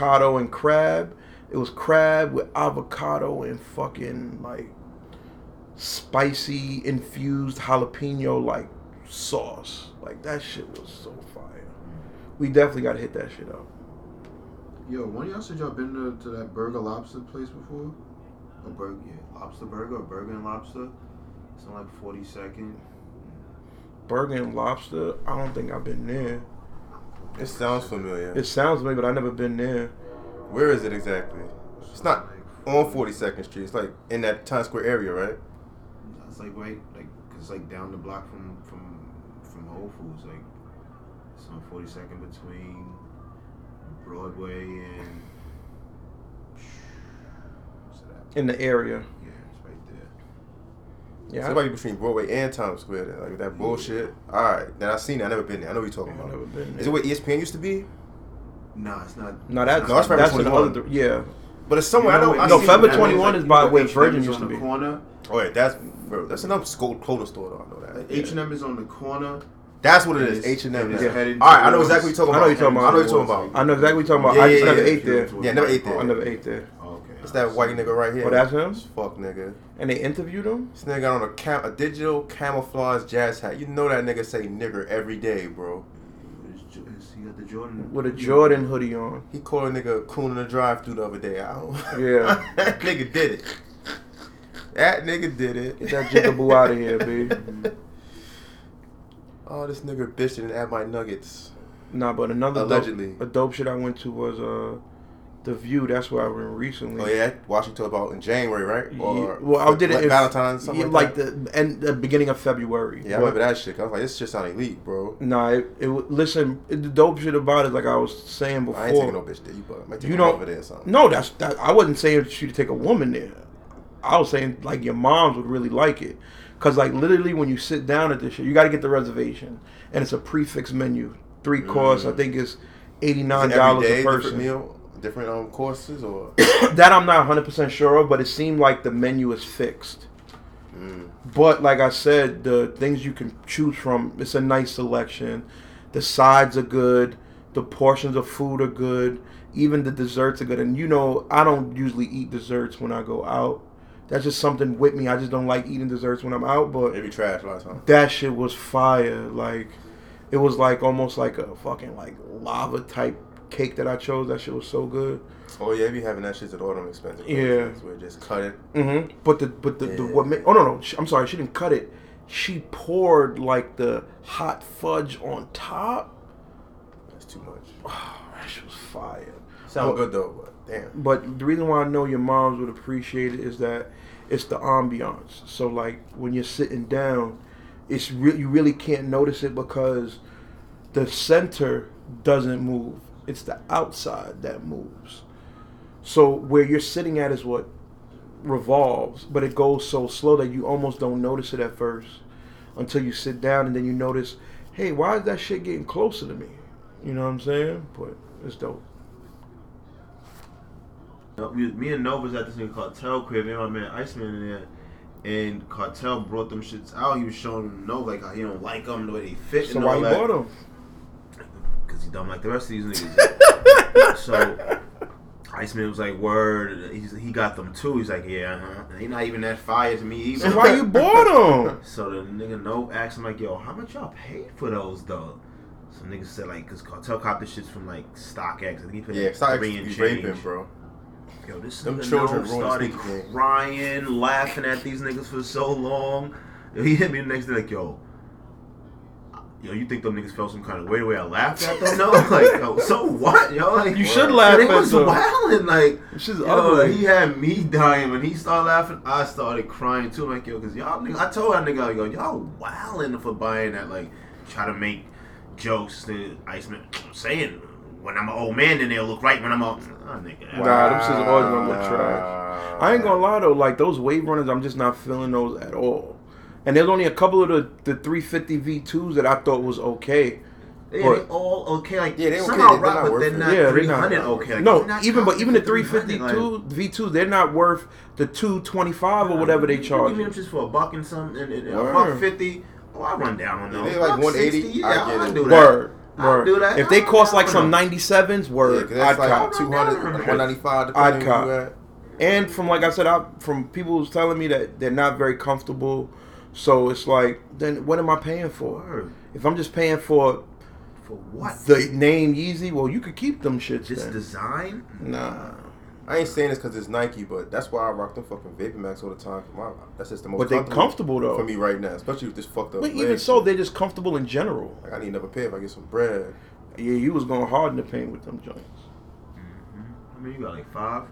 avocado and crab. It was crab with avocado and fucking like spicy infused jalapeno like sauce. Like that shit was so fire. We definitely gotta hit that shit up. Yo, one of y'all said y'all been to, to that Burger Lobster place before? A burger, yeah, Lobster Burger or Burger and Lobster. It's on like 42nd. Burger and lobster. I don't think I've been there. It sounds familiar. It sounds familiar, but I've never been there. Where is it exactly? It's not on 42nd Street. It's like in that Times Square area, right? It's like right, like 'cause it's like down the block from from from Whole Foods. Like it's on 42nd between Broadway and what's? In the area. Yeah, it's right there. Yeah. Somebody between Broadway and Times Square. Then, like that bullshit. All right, then I seen it. I never been there. I know what you're talking I've about. never been Is there. it where E ESPN used to be? Nah, it's not. No, that's No, that's that's, Forever the other. Yeah. But it's somewhere. I know. I No, seen Forever 21 is by where Virgin used to be. corner. Oh yeah, that's bro, that's another school clothing store. Though, I know that. H and M is on the corner. That's what it And is. it's- H and M. Yeah. All right, I know exactly what you're talking I know about. you're talking about. I know what you're talking about. I know exactly what you're talking about. Yeah, I just yeah, never yeah. ate there. Yeah, never ate there. I never ate there. It's that white nigga right here. Oh, that's him? Fuck nigga. And they interviewed him. This nigga got on a cam- a digital camouflage jazz hat. You know that nigga say nigger every day, bro. It's Jo- it's- He got the Jordan with a Jordan hoodie on. He called a nigga coon in the drive through the other day. I don't. Yeah. that nigga did it. That nigga did it. Get that jigaboo out of here, baby. Oh, this nigga bitching at my nuggets. Nah, but another Allegedly. dope, a dope shit I went to was uh, the View. That's where I went recently. Oh yeah, Washington about in January, right? Yeah, well, I did it like in- Valentine's, something yeah, like, the end, the beginning of February. Yeah, I remember that shit. I was like, this shit sound elite, bro. Nah, it, it listen. It, the dope shit about it, like I was saying before. I ain't taking no bitch there. You, but I might take You don't- over there or something. No, that's that. I wasn't saying you to take a woman there. I was saying like your moms would really like it, cause like literally when you sit down at this shit, you got to get the reservation, and it's a prefix menu, three course. I mm. think it's eighty nine it dollars a person. meal, different um courses, or that I'm not 100 percent sure of, but it seemed like the menu is fixed. Mm. But like I said, the things you can choose from, it's a nice selection. The sides are good. The portions of food are good. Even the desserts are good. And you know, I don't usually eat desserts when I go out. That's just something with me. I just don't like eating desserts when I'm out. But maybe trash last time. that shit was fire. Like, it was like almost like a fucking like lava type cake that I chose. That shit was so good. Oh yeah, be having that shit at them expensive. Yeah. Where just cut it. Mm-hmm. But the but the, the what? Ma- oh no no! I'm sorry. She didn't cut it. She poured like the hot fudge on top. That's too much. Oh, that shit was fire. Sound But- good though, but damn. But the reason why I know your moms would appreciate it is that it's the ambiance. So like when you're sitting down, it's re- you really can't notice it because the center doesn't move. It's the outside that moves. So where you're sitting at is what revolves, but it goes so slow that you almost don't notice it at first until you sit down and then you notice, hey, why is that shit getting closer to me? You know what I'm saying? But it's dope. Me and Nova was at this thing called Cartel crib, and my man Iceman in there, and Cartel brought them shits out. He was showing them Nova like how he don't like them the way they fit So and why all you that. bought them? Dumb like the rest of these niggas. so Iceman was like, "Word." He's, he got them too. He's like, "Yeah, uh-huh. they not even that fire to me either." So why you bought them? So the nigga Nova asked him like, "Yo, how much y'all paid for those though?" Some niggas said like, "Cause Cartel cop the shits from like StockX. I think he paid Yeah, like stop three and change." raping, bro. Yo, this Them nigga children started crying, laughing at these niggas for so long. Yo, he hit me the next day like, yo, yo, you think them niggas felt some kind of way the way I laughed at them? No, like, yo, so what, yo? Like, You should yo, laugh They was them. wilding, like, She's yo, ugly. he had me dying when he started laughing. I started crying too, like, yo, cause y'all, nigga, I told that nigga, like, yo, y'all wilding for buying that, like, try to make jokes. The Iceman I'm saying. When I'm an old man, then they'll look right when I'm a oh, nigga. Nah, them shits always gonna look trash. I ain't gonna lie though, like those wave runners, I'm just not feeling those at all. And there's only a couple of the, the 350 V2s that I thought was okay. Yeah, But- they all okay. Like Yeah, they okay, somehow they're rock, not but they're not Yeah, they're not. okay. Like, no, not even but even the 300, 352 V2s, they're not worth the 225 or whatever they You charge. Give me them just for a buck and some, and, and a Word. buck fifty. Oh, I run down on Yeah, those. they like 180, 60, Yeah, I get I do that. Word. I'll Word. do that. If they cost like some I'll- 97s, Yeah, that's I'd like cop. 200, I'd 195, I'd depending on where you cop. And from like I said, I from people who's telling me that they're not very comfortable. So it's like, then what am I paying for? Word. If I'm just paying for For what? the name Yeezy, well, you could keep them shits. Just then. design? Nah. I ain't saying this because it's Nike, but that's why I rock them fucking Vapor Max all the time. My, that's just the most But they comfortable though. for me right now, especially with this fucked up. But even so, shit. they're just comfortable in general. like I need another pair if I get some bread. Yeah, you was going hard in the paint with them joints. Mm-hmm. I mean, you got like five.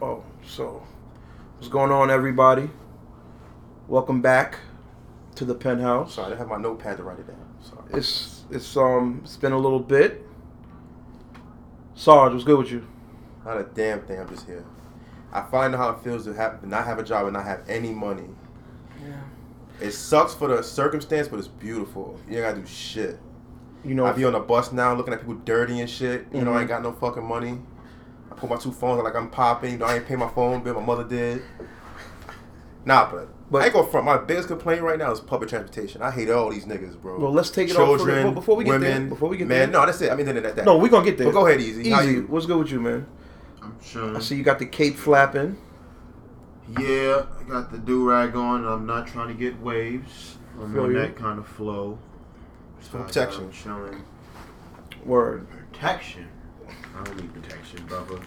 Oh, so what's going on, everybody? Welcome back to the penthouse. Sorry, I didn't have my notepad to write it down. Sorry. It's it's um it's been a little bit. Sarge, what's good with you? Not a damn thing. I'm just here. I find out how it feels to have to not have a job and not have any money. Yeah. It sucks for the circumstance, but it's beautiful. You ain't gotta do shit. You know, I be on the bus now looking at people dirty and shit. You know, I ain't got no fucking money. I put my two phones out like I'm popping. You know, I ain't pay my phone bill. My mother did. Nah, but, But- I ain't go front. My biggest complaint right now is public transportation. I hate all these niggas, bro. well, let's take it off for the- Children, before we get women, there. Before we get man. there, No, that's it. I mean, that, that, that. no, we gonna get there. But go ahead, Easy. Easy. How you? What's good with you, man? I'm sure. I see you got the cape flapping. Yeah, I got the do rag on. I'm not trying to get waves. I'm Feel on you. that kind of flow. for So protection. I'm chilling. Word. Protection. I don't need protection, brother.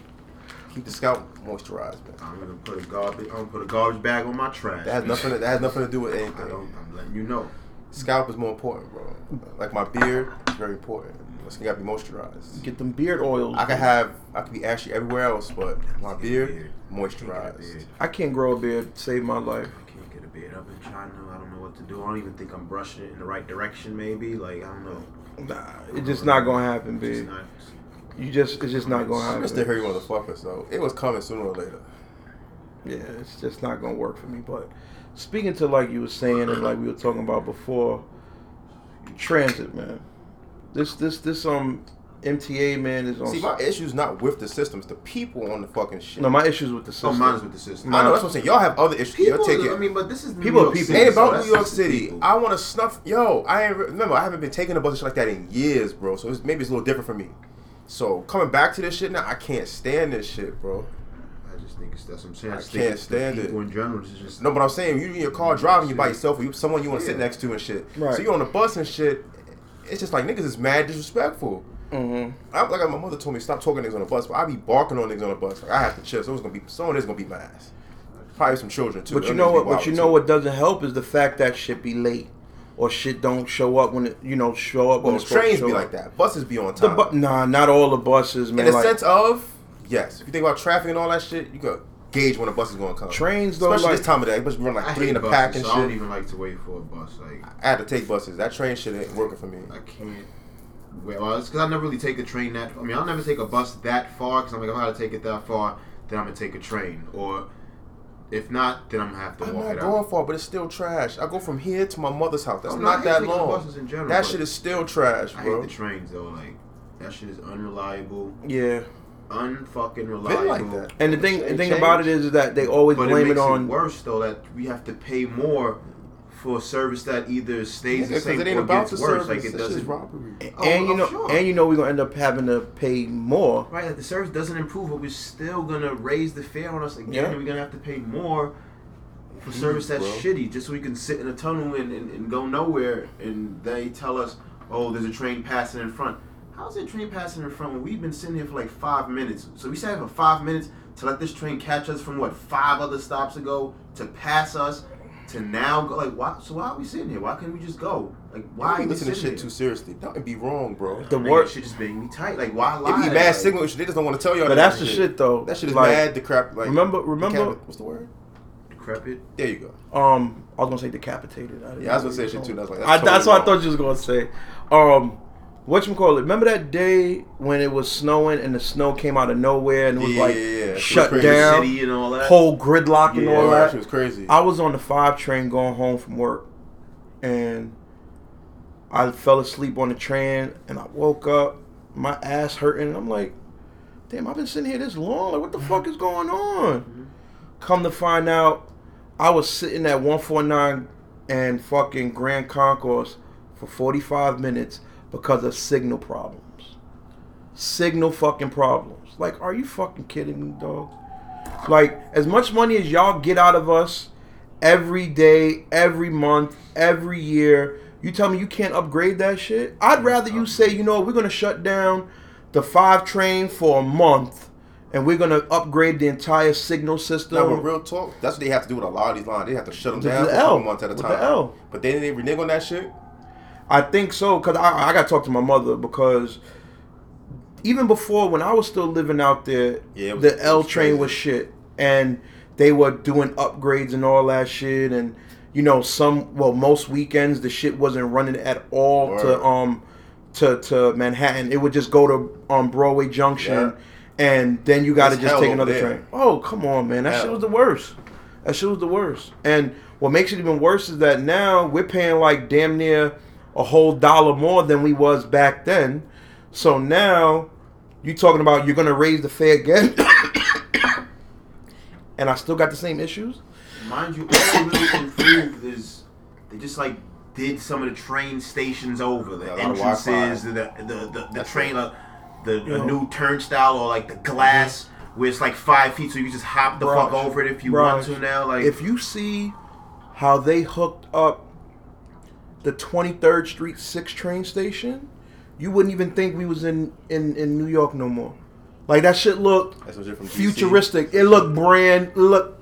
Keep the scalp moisturized, man. I'm gonna put a garbage. I'm gonna put a garbage bag on my trash. That has nothing. That has nothing to do with I anything. don't. I'm letting you know. Scalp is more important, bro. Like my beard is very important. My skin gotta be moisturized. Get them beard oils. I can have, I can be ashy everywhere else, but my Can't get a beard beard. Can't moisturized. beard. I can't grow a beard. Save my life. I can't get a beard. I've been trying to. I don't know what to do. I don't even think I'm brushing it in the right direction. Maybe like I don't know. Nah, it's just not gonna happen, It's big. not- You just, it's just not gonna I'm happen. just a hairy motherfucker, so it was coming sooner or later. Yeah, it's just not gonna work for me. But speaking to like you were saying and like we were talking about before, transit, man. This this this um MTA man is on. See, my issue's not with the system; it's the people on the fucking shit. no, my issues with the Oh, system. mine's with the system. I know that's what I'm saying. Y'all have other issues. People, Y'all take it. I mean, but this is New People are York people. City, Ain't about that's New York City. people. I want to snuff. Yo, I ain't remember. I haven't been taking a bus and shit like that in years, bro. So it's, maybe it's a little different for me. So coming back to this shit now, I can't stand this shit, bro. I just think it's that's what I'm saying. I just can't stand it. People in general, this just No, but I'm saying you in your car driving, you by yourself, or you someone you want to sit next to and shit. Right. So you're on the bus and shit. It's just like niggas is mad disrespectful. Mm-hmm. I, like my mother told me, stop talking niggas on the bus, but I be barking on niggas on the bus. Like I have to chill. So it's gonna be someone is gonna beat my ass. Probably some children too. But you know what? But you wild, know too. what doesn't help is the fact that shit be late, or shit don't show up when it you know show up when Well, it's trains be up. like that. Buses be on The time. bu- nah, not all the buses, man. in the like, sense of yes, if you think about traffic and all that shit, you could gauge when a bus is gonna come. trains though, Especially like this time of day, but run like I three in a buses, pack and so I don't even like to wait for a bus. Like I had to take buses. That train shit ain't working for me. I can't. Well, it's because I never really take a train that. I mean, I'll never take a bus that far because I'm like, if I gotta take it that far, then I'm gonna take a train. Or if not, then I'm gonna have to I'm walk not it going out. far, but it's still trash. I go from here to my mother's house. That's no, I not that long. general, that shit is still trash, I bro. hate the trains though. Like that shit is unreliable, yeah. unfucking reliable. like that. And the thing, the thing about it is, is, that they always But it blame makes it on. it worse though that we have to pay more for a service that either stays Nigga, the 'cause same it ain't or about gets the worse. service. Like it that doesn't. robbery. Oh, and you know, sure. and you know, we're gonna end up having to pay more. Right, like the service doesn't improve, but we're still gonna raise the fare on us again, Yeah. and we're gonna have to pay more for service that's bro. shitty, just so we can sit in a tunnel and, and, and go nowhere. And they tell us, "Oh, there's a train passing in front." How's that train passing in front when we've been sitting here for like five minutes? So we sat here for five minutes to let this train catch us from what five other stops ago to pass us to now go like why? So why are we sitting here? Why can't we just go? Like why Why are you we listen to sitting shit here? too seriously? Don't be wrong, bro. The Nigga, work- shit just making me tight. Like why lie? It be Like, mad signal issue. They just don't want to tell y'all. But that that's the shit, though. That shit is Like, mad. The crap. Like remember- remember- decapit- What's the word? Decrepit. There you go. Um, I was gonna say decapitated. didn't Yeah, I was gonna say shit too. That's like I, that's, that's totally what I thought you was gonna say. Um, what you call it? Remember that day when it was snowing and the snow came out of nowhere and it was Yeah, like yeah, yeah. Shut was down, City and all that. whole gridlock and all that. It was crazy. I was on the five train going home from work, and I fell asleep on the train, and I woke up, my ass hurting. And I'm like, damn, I've been sitting here this long. Like, what the fuck is going on? Come to find out, I was sitting at 149 and fucking Grand Concourse for 45 minutes because of signal problems. Signal fucking problems. Like, are you fucking kidding me, dog? Like, as much money as y'all get out of us every day, every month, every year, you tell me you can't upgrade that shit? I'd rather you say, you know, we're gonna shut down the five train for a month and we're gonna upgrade the entire signal system. Now, real talk, that's what they have to do with a lot of these lines. They have to shut them The- down the for a L. months at a time. the L. But they didn't renege on that shit. I think so because I, I got to talk to my mother because even before when I was still living out there, Yeah, was- the L was train crazy. was shit, and they were doing upgrades and all that shit, and you know some well most weekends the shit wasn't running at all Word. to um to to Manhattan. It would just go to um Broadway Junction, Yeah. and then you got to just take another there. train. Oh come on, man, that shit was the worst. That shit was the worst. And what makes it even worse is that now we're paying like damn near a whole dollar more than we was back then. So now you talking about you're gonna raise the fare again, and I still got the same issues. Mind you, all they really improved is they just like did some of the train stations over, the Yeah, a lot of entrances, the the the, the, the train, uh, the Yeah. a new turnstile or like the glass where it's like five feet, so you just hop the fuck over it if you Raj, want to now. Like If you see how they hooked up the 23rd Street 6 train station, you wouldn't even think we was in in in New York no more. Like that shit looked That's some DC. futuristic. It looked brand. It looked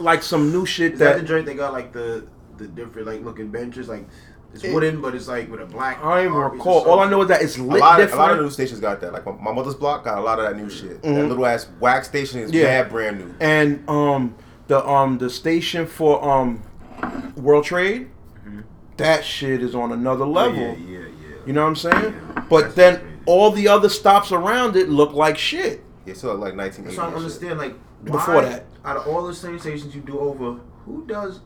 like some new shit is that that the joint they got like the the different like looking benches like it's It- wooden but it's like with a black. I don't even recall. All I know is that it's A lit lot, of, a lot of new stations got that. Like my, my mother's block got a lot of that new shit. That Mhm. little ass wax station is Yeah. mad brand new. and um the um the station for um World Trade, that shit is on another level. yeah, yeah, yeah. You know what I'm saying? Yeah. But then crazy. all the other stops around it look like shit. Yeah, so like 1980. That's why I don't and understand. Like Before why, that. out of all the train stations you do over, who does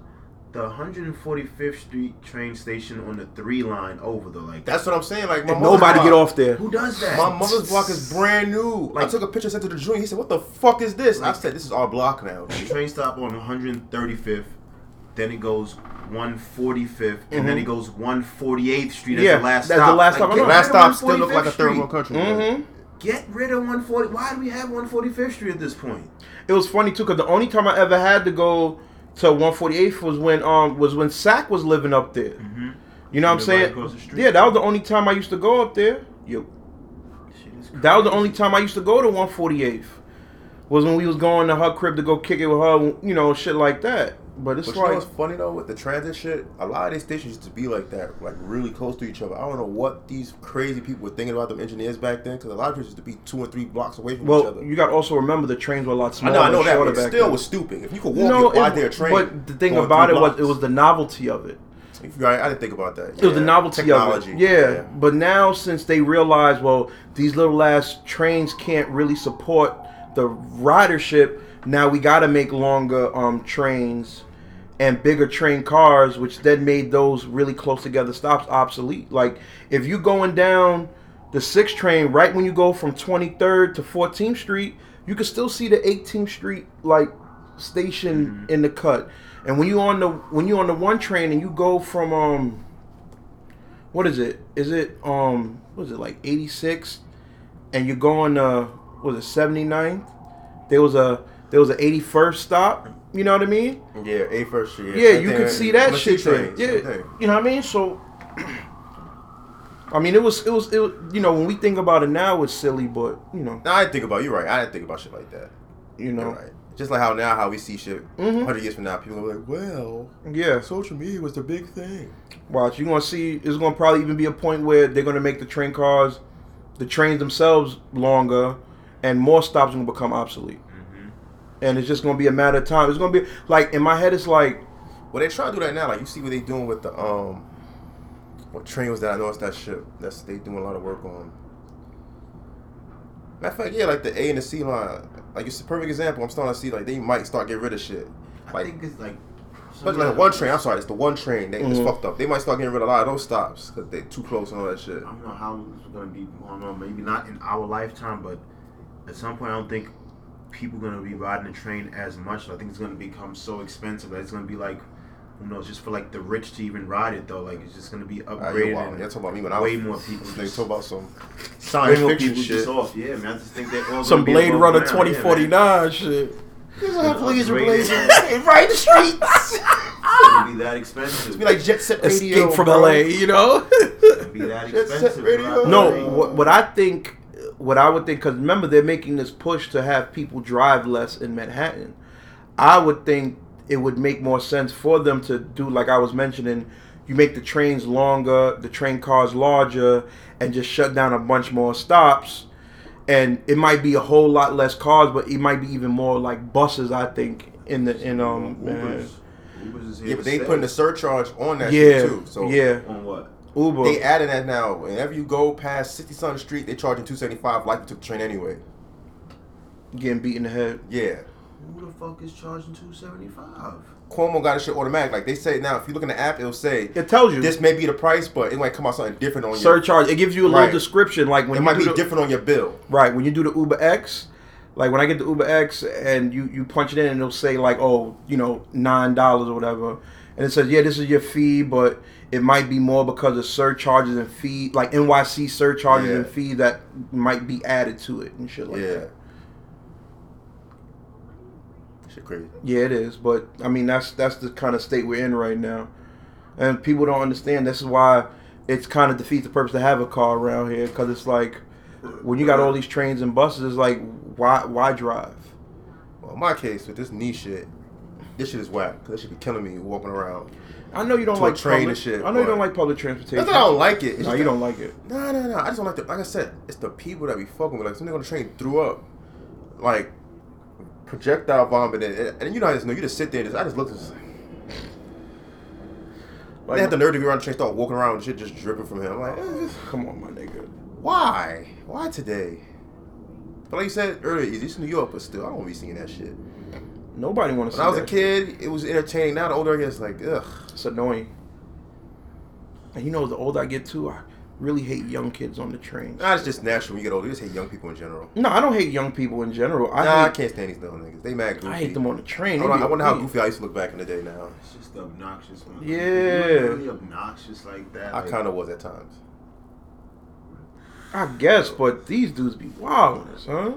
the 145th Street train station on the three line over the like? That's what I'm saying. Like my nobody block- get off there. who does that? My mother's block is brand new. I took a picture, sent to the joint. He said, "What the fuck is this?" I said, "This is our block now." The train stop on 135th, then it goes 145th, and then it goes 148th Street as Mm-hmm. The last that's stop. the last stop. Like, I get know. rid Last stop still look like a third world country. hmm Get rid of 140. Why do we have 145th Street at this point? It was funny too because the only time I ever had to go to 148th was when um was when Sack was living up there. Mm-hmm. You know what I'm saying? Yeah, that was the only time I used to go up there. Yo, that was the only time I used to go to 148th. Was when we was going to her crib to go kick it with her, you know, shit like that. But it's But you know what's funny though with the transit shit? A lot of these stations used to be like that, like really close to each other. I don't know what these crazy people were thinking about them engineers back then, because a lot of places used to be two and three blocks away from each Well, other. you got to also remember the trains were a lot I smaller. know, I know that, but it still then. was stupid. If you could walk no, by their train, but the thing about it was it was the novelty of it. Right, I didn't think about that. It was the Yeah. novelty Technology. of it. Yeah. But now since they realize, well, these little ass trains can't really support the ridership, now we got to make longer um trains and bigger train cars, which then made those really close together stops obsolete. Like if you're going down the sixth train right when you go from 23rd to 14th Street, you can still see the 18th Street like station in the cut. And when you on the when you on the one train and you go from um what is it? Is it um what is it like 86 and you're going uh was it 79th? There was a there was a 81st stop, you know what I mean? Yeah, A first Street. Yeah, you could see that shit there. train, Yeah, you know what I mean? So I mean, it was, it was, it was, you know, when we think about it now, it's silly, but you know, No, I didn't think about. You're right. I didn't think about shit like that. you know, You're right. Just like how now, how we see shit. Mhm. 100 years from now, people are like, "Well, yeah. social media was the big thing." Watch, you're gonna see. It's gonna probably even be a point where they're gonna make the train cars, the trains themselves longer, and more stops are gonna become obsolete. And it's just gonna be a matter of time. It's gonna be like in my head, it's like Well, they try to do that now. Like you see what they doing with the um, what train was that? I know it's that ship. That's they doing a lot of work on. Matter of fact, yeah, like the A and the C line. Like it's a perfect example. I'm starting to see like they might start getting rid of shit. I think it's like. But like one train. I'm sorry, it's the one train. They, It's Mhm. fucked up. They might start getting rid of a lot of those stops because they're too close and all that shit. I don't know how it's gonna be going on. Maybe not in our lifetime, but at some point, I don't think people gonna be riding the train as much. I think it's gonna become so expensive that it's gonna be like who knows? Just for like the rich to even ride it though, like it's just gonna be you're upgraded. wild. and You're talking about me when I way was more people. They talk about some way science more fiction people shit. just off. Yeah, man. I just think they're all Some gonna be Blade above Runner ground. twenty Yeah, forty man. nine shit. Please, Upgraded. blazing right in the streets. It's gonna be that expensive. Be like jet set radio. Escape from bro. LA, you know. It's gonna be that Jet Set expensive. Radio. No, what, what I think, what I would think, because remember they're making this push to have people drive less in Manhattan. I would think it would make more sense for them to do like I was mentioning. You make the trains longer, the train cars larger, and just shut down a bunch more stops. And it might be a whole lot less cars, but it might be even more like buses. I think in the in um Ubers. Ubers is here Yeah, but they stay. putting a surcharge on that yeah too. So yeah on what? Uber they added that now. Whenever you go past 60 something street, they're charging 275 like you took the train anyway. getting beat in the head. Yeah. Who the fuck is charging two seventy five? Cuomo got a shit automatic. Like they say now, if you look in the app, it'll say It tells you this may be the price, but it might come out something different on your. surcharge. It gives you a little Right. description, like when It you might do be the, different on your bill. Right, when you do the Uber X, like when I get the Uber X and you you punch it in and it'll say like, oh, you know, nine dollars or whatever, and it says, yeah, this is your fee, but it might be more because of surcharges and fee, like NYC surcharges Yeah. and fee that might be added to it and shit like yeah. that. Shit crazy. Yeah, it is, but I mean that's that's the kind of state we're in right now, and people don't understand. This is why it's kind of defeats the purpose to have a car around here because it's like when you got all these trains and buses, it's like why why drive? Well, in my case with this knee shit, this shit is whack. This should be killing me walking around. I know you don't like train public, and shit, I know you don't like public transportation. That's not I don't like it. It's No, you that- don't like it. No, no, no. I just don't like the. Like I said, it's the people that be fucking with. Like somebody on the train threw up, like projectile vomit, and, and you know how this. No, you just sit there. And just, I just looked. Just, Like, they had the nerve to be around the train, start walking around with shit just dripping from him. I'm like, eh, come on, my nigga. why? Why today? But like you said earlier, it's New York, but still, I don't wanna be seeing that shit. Nobody wants to see When I was a that. kid, it was entertaining. Now the older I get, it's like, ugh. It's annoying. And you know, the older I get too, I really hate young kids on the train. Nah, it's just natural when you get older. You just hate young people in general. No, I don't hate young people in general. I nah, I can't stand these little niggas. They mad goofy. I hate them on the train. I, They wonder- I wonder how goofy I used to look back in the day now. It's just the obnoxious one. Yeah. You're really obnoxious like that. I like, kind of was at times. I guess, but these dudes be wild, huh?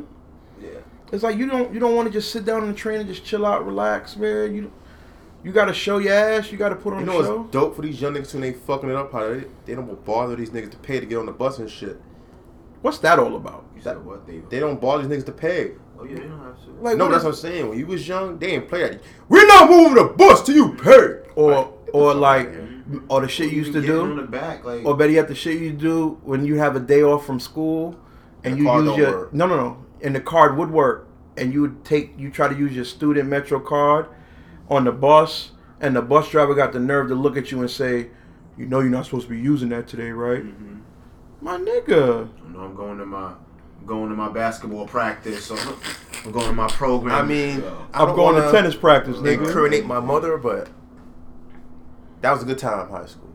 Yeah. It's like you don't you don't want to just sit down on the train and just chill out, relax, man. You you got to show your ass. You got to put on You the know show. what's dope for these young niggas when they fucking it up? How they, they don't bother these niggas to pay to get on the bus and shit. What's that all about? You said what they? They don't bother these niggas to pay. Oh yeah, they don't have to. Like no, what that's is- what I'm saying. When you was young, they didn't play that. We're not moving the bus till you pay. or or like outta or the shit you used to Getting on do, the back, like or better yet, the shit you do when you have a day off from school and The you use your work. no no no, and the card would work, and you would take you try to use your student metro card on the bus, and the bus driver got the nerve to look at you and say, "You know you're not supposed to be using that today, right?" Mhm. My nigga. I know I'm going to my going to my basketball practice, so I'm going to my program. I mean, So, I I'm don't going to tennis practice, nigga. Incriminate my mother, but that was a good time, high school.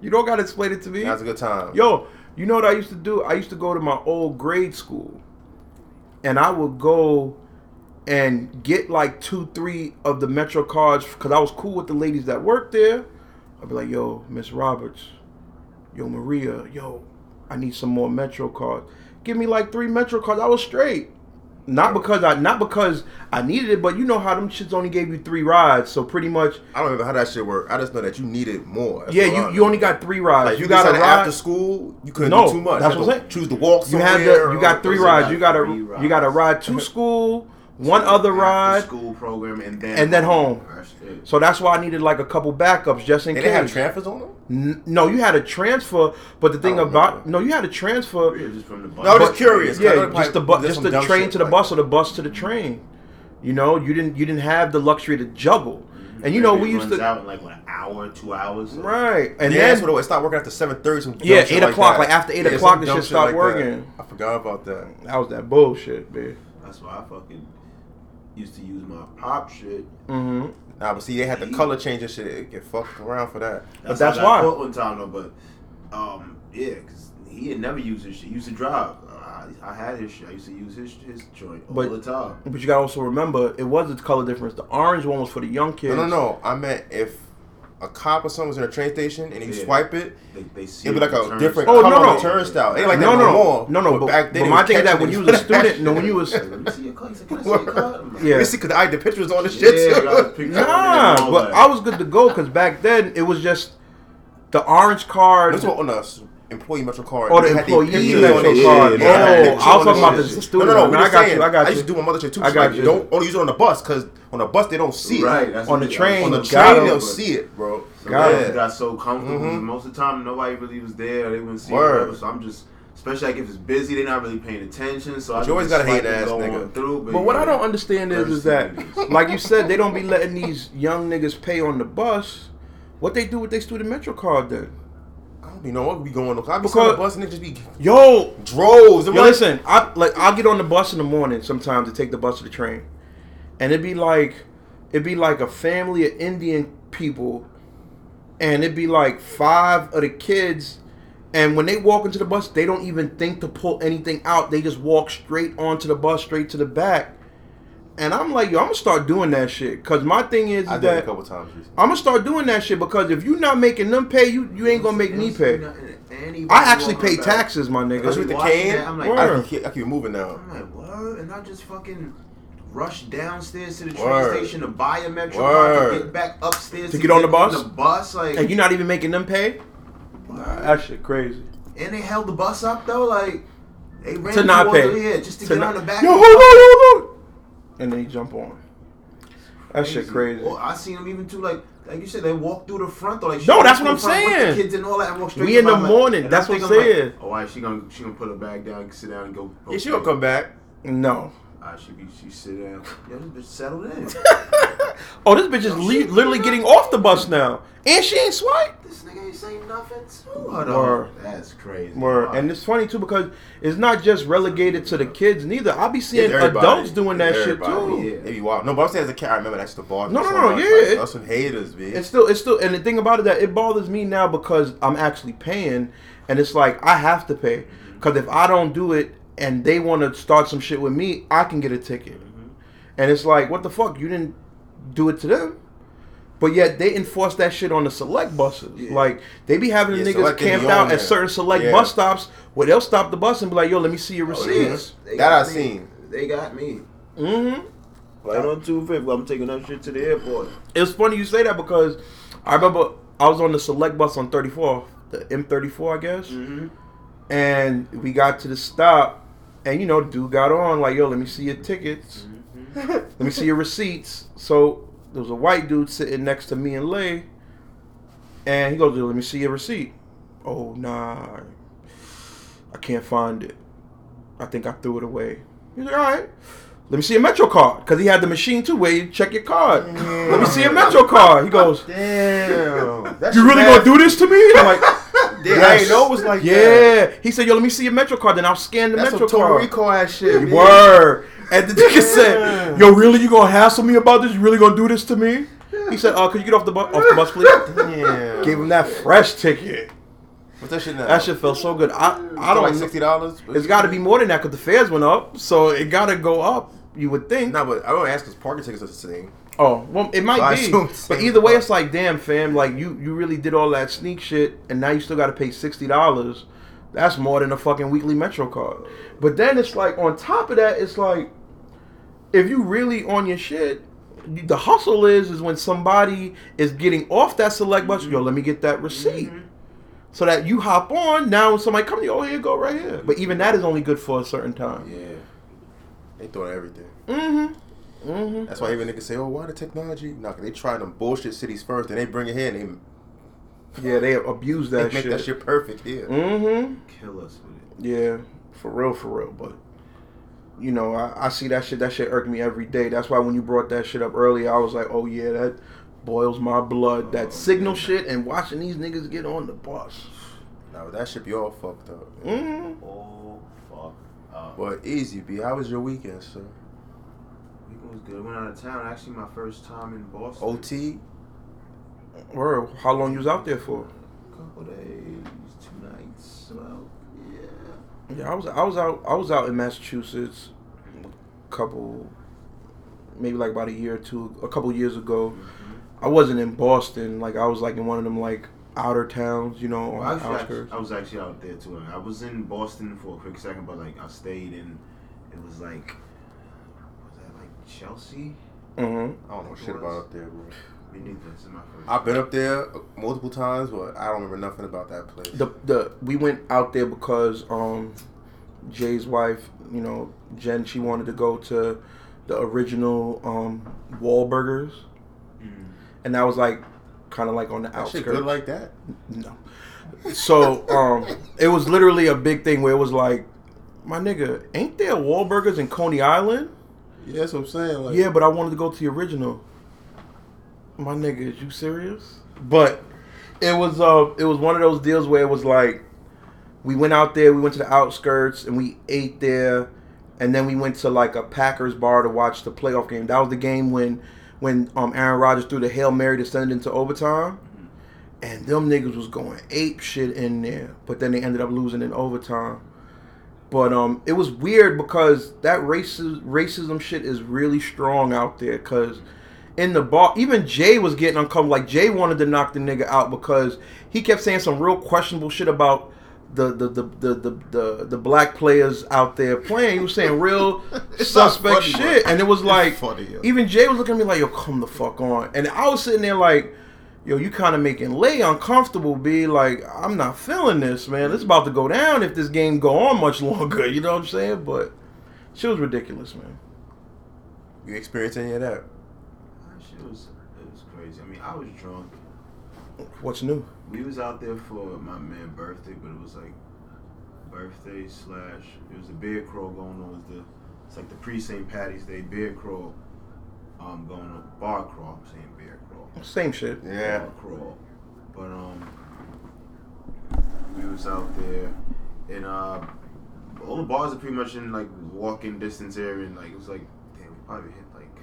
You don't got to explain it to me. That was a good time. Yo, you know what I used to do? I used to go to my old grade school, and I would go and get like two, three of the Metro cards because I was cool with the ladies that worked there. I'd be like, "Yo, Miss Roberts, yo Maria, yo, I need some more Metro cards. Give me like three Metro cards. I was straight. Not because I, not because I needed it, but you know how them shits only gave you three rides, so pretty much, I don't know how that shit worked. I just know that you needed more. That's yeah, you, you only got three rides. Like you you got a ride after school. You couldn't No, do too much. that's what I'm saying. Choose to walk You somewhere. had the, you got three rides. You got three to you got to ride to school, one so other ride. school program, and then and then home. That's. So that's why I needed like a couple backups just in They didn't have case. transfers on them. N- no, you had a transfer, but the thing Oh, about no. no, you had a transfer. Yeah, just from the bus. No, I'm just curious. curious. 'cause Yeah, they just the probably- bu- just the train to the like bus that. or the bus to the train. You know, you didn't you didn't have the luxury to juggle. Mm-hmm. And you know It we used to out in like what, an hour, two hours. so- right, and yeah, then that's what it stopped working after seven thirty. Some Yeah, shit 8 o'clock, that. like, after 8 Yeah, o'clock, some the dumb shit stopped like that. working. I forgot about that. that was that bullshit, man. That's why I fucking used to use my pop shit. Mm-hmm. Nah, but see, they had the color change and shit. It get fucked around for that. But that's how I got why. caught one time though, but um, yeah, because he had never used his shit. He used to drive. Uh, I, I had his shit. I used to use his his joint all But- the time. But you gotta also remember, it was a color difference. The orange one was for the young kids. No, no, no. I meant if a cop or someone was in a train station and he Yeah. swipe it, They, they see it'd be like a turns. different Oh, color no, no. the turnstile. Ain't like no, that no, no more. no, no. But, back then, but my thing is that when you niggas was a student, no, when you was Let me see your card. Can I see your card? Yeah. You see, cause I had the pictures on the shit Yeah, too. I got pictures and nah, but. I was good to go because back then it was just the orange card. This was on us. Employee Metro card. Oh, the employee Metro on card. Yeah, they had Oh, I was on talking about shit. the student No, no, one. no. I I got you, I got you. I used to do my mother shit too. I got like, you. Don't only use it on the bus because on the bus they don't see it. Right. On the train, On the train they'll see it, bro. So Got it. it got so comfortable. 'cause Mhm. Most of the time, nobody really was there. They wouldn't see Word. whatever. So I'm just, especially like if it's busy, they're not really paying attention. So I But just you always gotta hate ass nigga. Through, But what I don't understand is, is that, like you said, they don't be letting these young niggas pay on the bus. What they do with their student metro card then? Don't know what we be going on. I be Because- on the bus and they just be Yo, droves. I'm Yo, like, listen, I like I'll get on the bus in the morning sometimes to take the bus to the train, and it'd be like it'd be like a family of Indian people, and it'd be like five of the kids, and when they walk into the bus, they don't even think to pull anything out. They just walk straight onto the bus, straight to the back, and I'm like, yo, I'm gonna start doing that shit, cause my thing is, that. I is did it a that couple times. recently. I'm gonna start doing that shit because if you're not making them pay, you you ain't gonna make me pay. I actually pay back. taxes, my nigga. Especially with the watching cane. that, I'm like, I Word. keep, I keep moving now. I'm like, what? And I just fucking rush downstairs to the train Word. station to buy a metro card to get back upstairs To get on the bus? The bus, like, And you're not even making them pay? Nah, that shit crazy. and they held the bus up though, like they ran To not towards pay. it, yeah, just to, To get not- on the back. Yo, hold on, bus. hold on. And then you jump on. That shit crazy. Or I seen them even too, like like you said, they walk through the front or like No, that's what I'm the front with saying. The kids and all that, and walk straight We in the my morning, And that's I'm what I'm thinking, saying. Like, oh, why she gonna she gonna put her bag down, sit down, and go. go Yeah, she gonna come back. No. Ah, she be she sit down. Yo, this bitch settled in. Oh, this bitch is li- literally getting off the bus now. And she ain't swipe. this nigga ain't saying nothing to her Word. That's crazy. Word. And it's funny too because it's not just relegated to the kids neither. I be seeing adults doing that It's shit too. Yeah. They be wild. No, but I'm saying as a kid, I remember that's the bar. No, no, so no, yeah, Like, it- some haters, bitch. It's still, it's still, and the thing about it that it bothers me now because I'm actually paying, and it's like I have to pay because if I don't do it and they want to start some shit with me, I can get a ticket, and it's like what the fuck, you didn't do it to them, but yet they enforce that shit on the select buses. Yeah. Like they be having Yeah, the niggas select camped out there. at certain select Yeah. bus stops where they'll stop the bus and be like, "Yo, let me see your Oh, receipts." They That I me. seen. They got me. Mm-hmm. Right on two fifty. I'm taking that shit to the airport. It's funny you say that because I remember I was on the select bus on 34, the M34, I guess. Mm-hmm. And we got to the stop, and you know, dude got on like, "Yo, let me see your tickets. Mm-hmm. let me see your receipts." So there was a white dude sitting next to me and Lay, and he goes, "Yo, "Let me see your receipt." Oh nah, I can't find it. I think I threw it away. He's like, "All right." Let me see a Metro card, cause he had the machine too, where you check your card. Let me see a Metro card. He goes, Damn. "You really gonna do this to me?" I'm like, Yeah, I didn't know it was like that. "Yeah." He said, "Yo, let me see your Metro card." Then I'll scan the That's Metro some Puerto card. Rico ass shit. man. Word. And the nigga said, "Yo, really? You gonna hassle me about this? You really gonna do this to me?" He said, "Uh, could you get off the bus? Off the bus, please?" Damn. Gave him that fresh ticket. What's that shit now? That shit felt so good. I I don't. like sixty dollars. It's got to be more than that because the fares went up, so it got to go up. You would think. No, but I don't ask because parking tickets are the same. Oh, well, it might So be. But either way, it's like, damn, fam, like you you really did all that sneak shit, and now you still got to pay sixty dollars. That's more than a fucking weekly Metro card. But then it's like, on top of that, it's like, if you really on your shit, the hustle is is when somebody is getting off that select bus. Yo, let me get that receipt. So that you hop on now, when somebody come to you, oh here you go right here. But even that is only good for a certain time. Yeah. They throwing everything. Mm-hmm. Mm-hmm. That's why even niggas say, "Oh, why the technology?" No, 'cause they try them bullshit cities first, and they bring it here and Yeah, they abuse that they make shit. that shit perfect here. Mm-hmm. Kill us with it. Yeah, for real, for real. But you know, I, I see that shit. That shit irked me every day. That's why when you brought that shit up earlier, I was like, oh yeah, that boils my blood. That Oh, signal man. shit and watching these niggas get on the bus. Now that shit be all fucked up. Mm-hmm. Oh fuck. Uh, But easy, B. How was your weekend, sir? Was good. I went out of town. Actually, my first time in Boston. OT. Word. How long you was out there for? A couple days, two nights, about. Yeah, Yeah, I was I was out I was out in Massachusetts a couple maybe like about a year or two a couple years ago. Mm-hmm. I wasn't in Boston, like I was like in one of them like outer towns, you know, Well, on actually. I, I was actually out there too. I was in Boston for a quick second, but like I stayed in. It was like, was that like Chelsea? Mm-hmm. I don't know shit about up there, bro. Me neither. This my first. I've been up there multiple times, but I don't remember nothing about that place. The the we went out there because um Jay's wife, you know, Jen, she wanted to go to the original um Wahlburgers, Mm. and that was like kind of like on the that shit outskirts. good like that? No. So um, it was literally a big thing where it was like, my nigga, ain't there Wahlburgers in Coney Island? Yeah, that's what I'm saying. Like, Yeah, but I wanted to go to the original. My nigga, is you serious? But it was uh, it was one of those deals where it was like, we went out there, we went to the outskirts, and we ate there, and then we went to like a Packers bar to watch the playoff game. That was the game when when um Aaron Rodgers threw the hail mary to send it into overtime. And them niggas was going ape shit in there, but then they ended up losing in overtime. But um, it was weird because that racism racism shit is really strong out there. Cause in the bar, even Jay was getting uncomfortable. Like Jay wanted to knock the nigga out because he kept saying some real questionable shit about the the the the the, the, the black players out there playing. He was saying real suspect funny, shit, and it was like funny, yo. even Jay was looking at me like, "Yo, come the fuck on," and I was sitting there like yo, you kind of making Lay uncomfortable, be like, I'm not feeling this, man. It's about to go down if this game go on much longer. You know what I'm saying? But she was ridiculous, man. You experience any of that? That shit was it was crazy. I mean, I was drunk. What's new? We was out there for my man' birthday, but it was like birthday slash. It was a beer crawl going on. It was the it's like the pre St. Patty's Day beer crawl. Um, going on bar crawl. I'm saying crawl. Same shit. Yeah. bar crawl. But um, we was out there, and uh, all the bars are pretty much in like walking distance area, and like it was like, damn, we probably hit like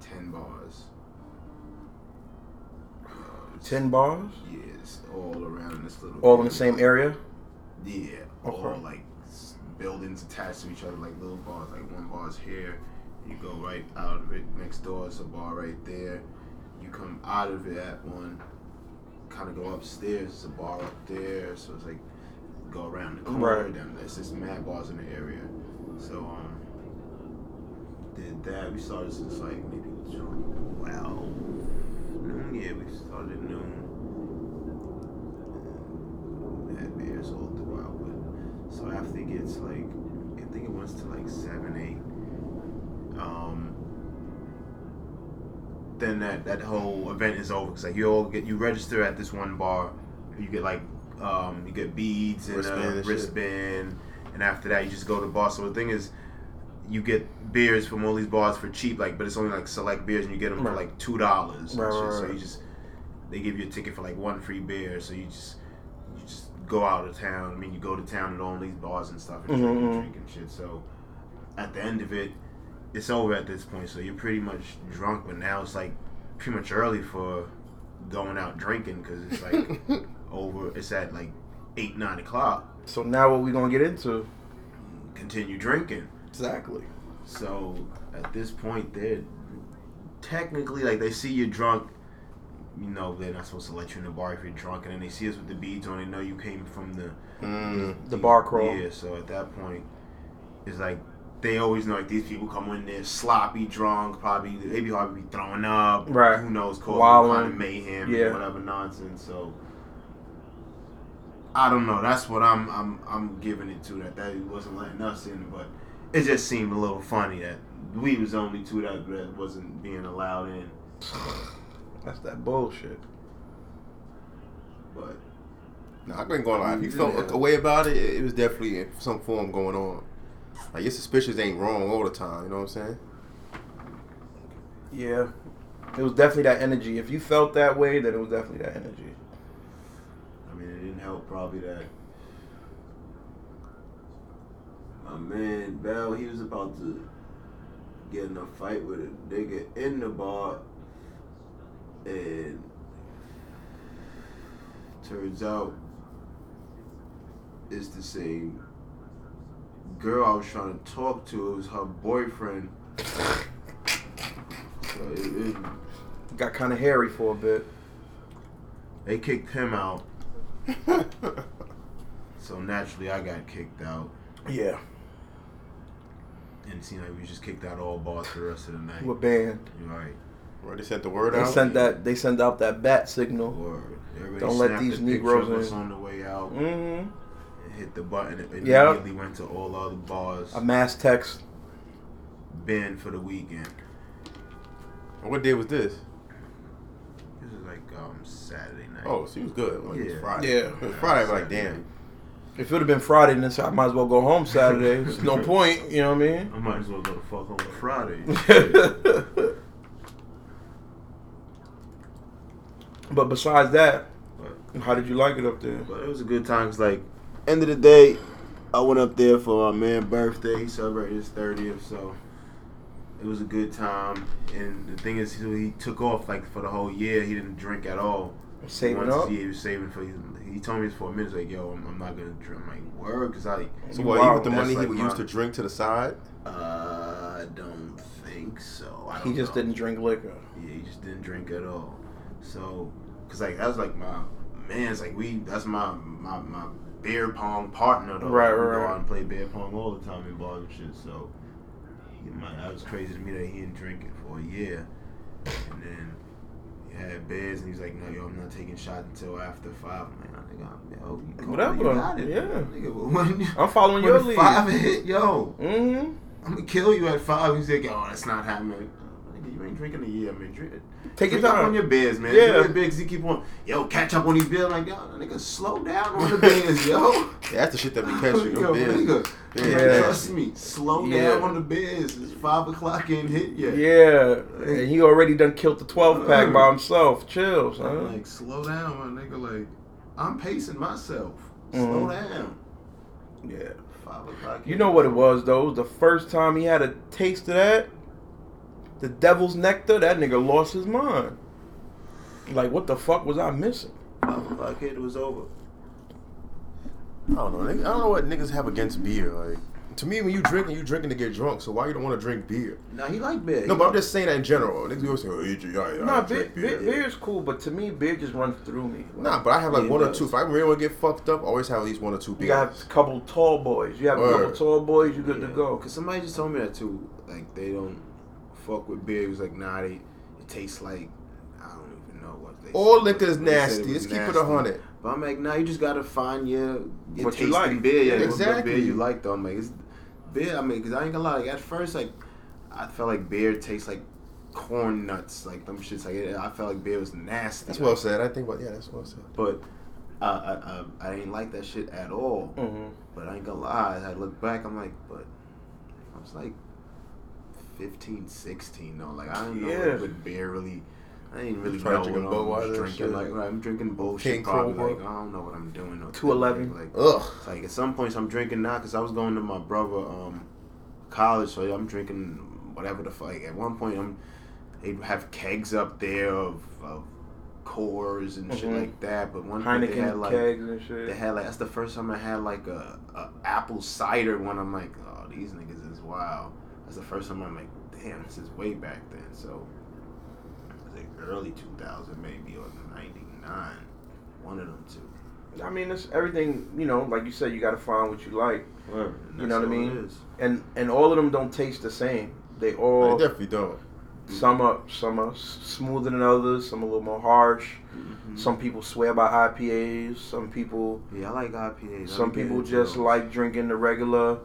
ten bars. Uh, Ten bars, Yeah, it's all around this little. all in the same area. Yeah, all like buildings attached to each other, like little bars. Like one bar's here, you go right out of it. Next door is a bar right there. Come out of it at one, kind of go upstairs. It's a bar up there, so it's like go around the corner. Right. Then there's just mad bars in the area. So um, did that. We started since like maybe twelve noon. Yeah, we started at noon had beers all throughout. But so after it gets like, I think it went to like seven, eight. Um, then that that whole event is over because like you all get you register at this one bar, you get like um you get beads and Wristband a and wristband, and after that you just go to the bar. So the thing is. You get beers from all these bars for cheap, like, but it's only like select beers, and you get them for like two dollars. Right, right, So right. you just they give you a ticket for like one free beer, so you just you just go out of town. I mean, you go to town at all these bars and stuff and drink, Mhm. and drink and shit. So at the end of it, it's over at this point. So you're pretty much drunk, but now it's like pretty much early for going out drinking because it's like over. It's at like eight nine o'clock. So now what we gonna get into? Continue drinking. Exactly. So at this point, they're technically like they see you drunk. You know they're not supposed to let you in the bar if you're drunk, and then they see us with the beads on. They know you came from the Mm. The bar crawl. Yeah, so at that point, it's like they always know like these people come in there sloppy, drunk, probably they be probably be throwing up, Right. Who knows, causing Wilding. kind of mayhem, Yeah. whatever nonsense. So I don't know. That's what I'm I'm I'm giving it to that that he wasn't letting us in, but it just seemed a little funny that we was the only two that that wasn't being allowed in. That's that bullshit. But Nah, I ain't gonna lie. If you felt Yeah. a way about it, it was definitely some form going on. Like your suspicions ain't wrong all the time. You know what I'm saying? Yeah. It was definitely that energy. If you felt that way, then it was definitely that energy. I mean, it didn't help probably that my man Bell, he was about to get in a fight with a nigga in the bar, and turns out it's the same girl I was trying to talk to. It was her boyfriend. So it, it, Got kind of hairy for a bit. they kicked him out. So naturally, I got kicked out. Yeah, And it seemed like we was just kicked out all bars for the rest of the night. you were banned. You're right. Where they sent the word They out. They sent that. They sent out that bat signal. Word. Everybody Don't let snapped these a picture Negroes of us in. on the way out. Mm-hmm. And hit the button. And it Yep. immediately went to all other bars. A mass text. banned for the weekend. What day was this? This is like um Saturday night. Oh, so he was good. Like, It was Yeah. Friday. Yeah. It was Friday. I was like, damn. If it would have been Friday, then I might as well go home Saturday. There's no point. You know what I mean? I might as well go to fuck on Friday. but besides that, But, how did you like it up there? but it was a good time. Cause like end of the day, I went up there for my man's birthday. He celebrated his thirtieth, so it was a good time. And the thing is, he he took off like for the whole year. He didn't drink at all. Saving Once- up. Yeah, he was saving for. He told me this for a minute. Like, yo, I'm, I'm not gonna drink. I'm like, word, cause I. So what? wild. He with the money he like would my- use to drink to the side. Uh, I don't think so. I He don't just know. didn't drink liquor. Yeah, he just didn't drink at all. So, cause like that was like my man's like we. That's my my my beer pong partner though. Right, we right, Go out and play beer pong all the time in bars and shit. So, might. That was crazy to me that he didn't drink it for a year, and then. He had beers and he's like, no, yo, I'm not taking shots until after five. I'm like, nigga, yo, you Whatever, you got it. yeah. Nigga, when, I'm following when your lead. five hit, yo, Mm-hmm. I'm gonna kill you at five. He's like, oh, that's not happening. Drinking a year, man. Drink, Take drink up time. on your beers, man. Yeah. Your beers, he keep on, yo, catch up on these beers. Like, yo, nigga, slow down on the beers, yo. Yeah, that's the shit that be catching. Yo, beers. nigga, Yeah. trust me. Slow Yeah. down on the beers. It's five o'clock ain't hit yet. Yeah, and he already done killed the 12 uh-huh. pack by himself. Chill, I'm like, slow down, my nigga. Like, I'm pacing myself. Slow mm-hmm. down. Yeah. Five o'clock. You know what it was though? It was the first time he had a taste of that, the devil's nectar. That nigga lost his mind. Like, what the fuck was I missing? Five o'clock hit. It was over. I don't know. nigga- I don't know what niggas have against beer. Like to me, when you drinking, you drinking to get drunk. So why you don't want to drink beer? Now he like beer. No, but I'm just saying that in general. Niggas always say, "Oh, drink, I, I Nah, beer, beer, beer is cool, but to me, beer just runs through me. Nah, but I have like one it or two. If I really want to get fucked up, I always have at least one or two Beers. You got a couple tall boys. You have a couple tall boys, you good to go. Cause somebody just told me that too. Like they don't fuck with beer. It was like, nah, they, it tastes like I don't even know what they. All said, liquor is nasty. was Let's keep it nasty. a hundred. But I'm like, nah, you just gotta find your, your What you like. in beer. Yeah, what- what Exactly. beer you like though. I'm like, it's beer. I mean, cause I ain't gonna lie. Like at first, like I felt like beer tastes like corn nuts. Like them shits. Like I felt like beer was nasty. That's well said. I think about yeah, that's well said. But uh, uh, uh, I, I, I, I ain't like that shit at all. Mm-hmm. But I ain't gonna lie, I look back, I'm like, but I was like 15, 16 though. Like I didn't know Yeah. beer really. I didn't really know what I Budweiser was and drinking. shit. Like right, I'm drinking bullshit. King probably Cobra. like I don't know what I'm doing. or 211. Like Ugh. like at some points I'm drinking now because I was going to my brother um college, so I'm drinking whatever the fuck. At one point I'm they'd have kegs up there of, of Coors and shit Mhm. like that. But one point they had like kegs and shit. they had like that's the first time I had like a, a apple cider one. I'm like, oh, these niggas is wild. The first time I'm like, damn, this is way back then. So it was like early 2000 maybe or 99, one of them two. I mean, it's everything. You know, like you said, you got to find what you like, And You know what I mean? and and all of them don't taste the same. They They all definitely don't. some are some are smoother than others. Some a little more harsh. Mhm. Some people swear by IPAs. Some people Yeah, I like IPAs. Some people just like drinking the regular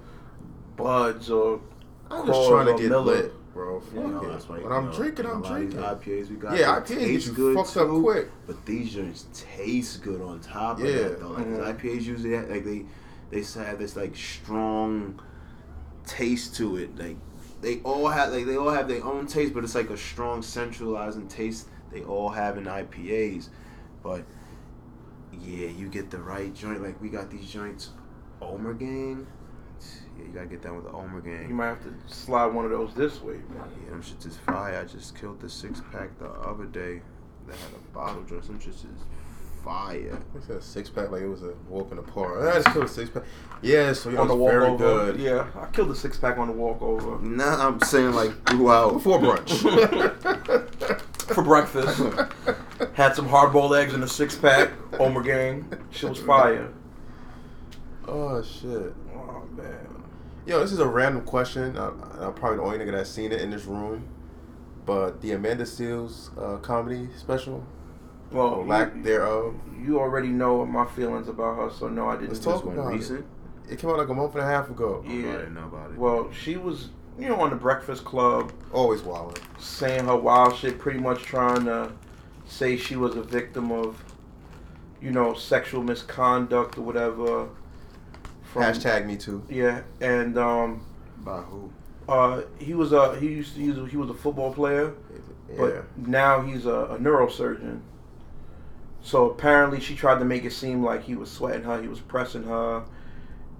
Buds or I'm just trying to get Miller. lit, bro. Fuck You know, it. that's why, when I'm know, drinking, a I'm lot of these drinking. IPAs we got. Yeah, they IPAs get you good fucked up quick. But these joints taste good on top of Yeah. that though. Like 'cause Mhm. IPAs usually have, like they they have this like strong taste to it. Like they all have like they all have their own taste, but it's like a strong centralizing taste they all have in IPAs. But yeah, you get the right joint. Like we got these joints, Ommegang. Yeah, you gotta get down with the Ommegang. You might have to slide one of those this way, man. Yeah, them shits is fire. I just killed the six pack the other day that had a bottle joint. Some shits is fire. I said a six pack like it was a walk in the park. I just killed a six pack. Yeah, so yeah, on the was very walkover. good. Yeah, I killed a six pack on the walkover Nah, I'm saying like throughout. Before brunch. for breakfast. Had some hard boiled eggs in a six pack. Ommegang. Shit was fire. oh shit. Oh man. Yo, this is a random question. I, I'm probably the only nigga that's seen it in this room. But the Amanda Seales uh, comedy special, Well, or lack you, thereof, you already know my feelings about her, so no, I didn't. Let's talk about it. recent. it came out like a month and a half ago. Oh, I Yeah. didn't know about it. Well, she was, you know, on the Breakfast Club, Always wilding. saying her wild shit, pretty much trying to say she was a victim of, you know, sexual misconduct or whatever. From, Hashtag me too. Yeah, and um, By who? uh, he was a he used to use he was a football player, Yeah. but now he's a, a neurosurgeon. So apparently, she tried to make it seem like he was sweating her, he was pressing her,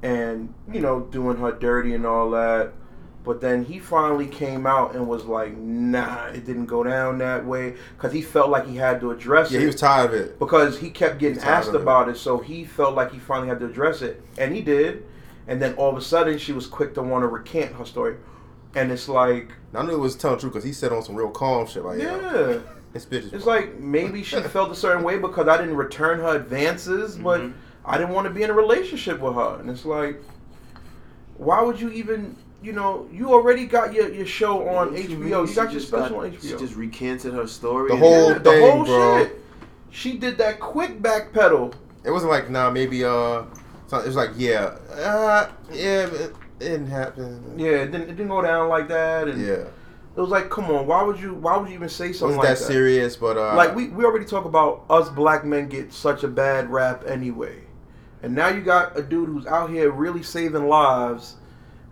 and you know, doing her dirty and all that. But then he finally came out and was like, "Nah, it didn't go down that way," because he felt like he had to address yeah, it Yeah, he was tired of it. because he kept getting He's tired asked of it. about it. So he felt like he finally had to address it, and he did. And then all of a sudden, she was quick to want to recant her story, and it's like, I knew it was telling the truth because he said on some real calm shit like, yeah, yeah. this bitch is It's like maybe she felt a certain way because I didn't return her advances, but Mhm. I didn't want to be in a relationship with her. And it's like, why would you even, you know, you already got your, your show on What you HBO. mean? You got your special got- on HBO. She just recanted her story. The and whole then- the whole bro. shit. She did that quick backpedal. It wasn't like nah, maybe uh, so it was like yeah, uh, yeah, but it didn't happen. Yeah, it didn't, it didn't go down like that. And yeah. it was like, come on, why would you, why would you even say something wasn't like that that? serious, but uh, like we, we already talk about us black men get such a bad rap anyway and now you got a dude who's out here really saving lives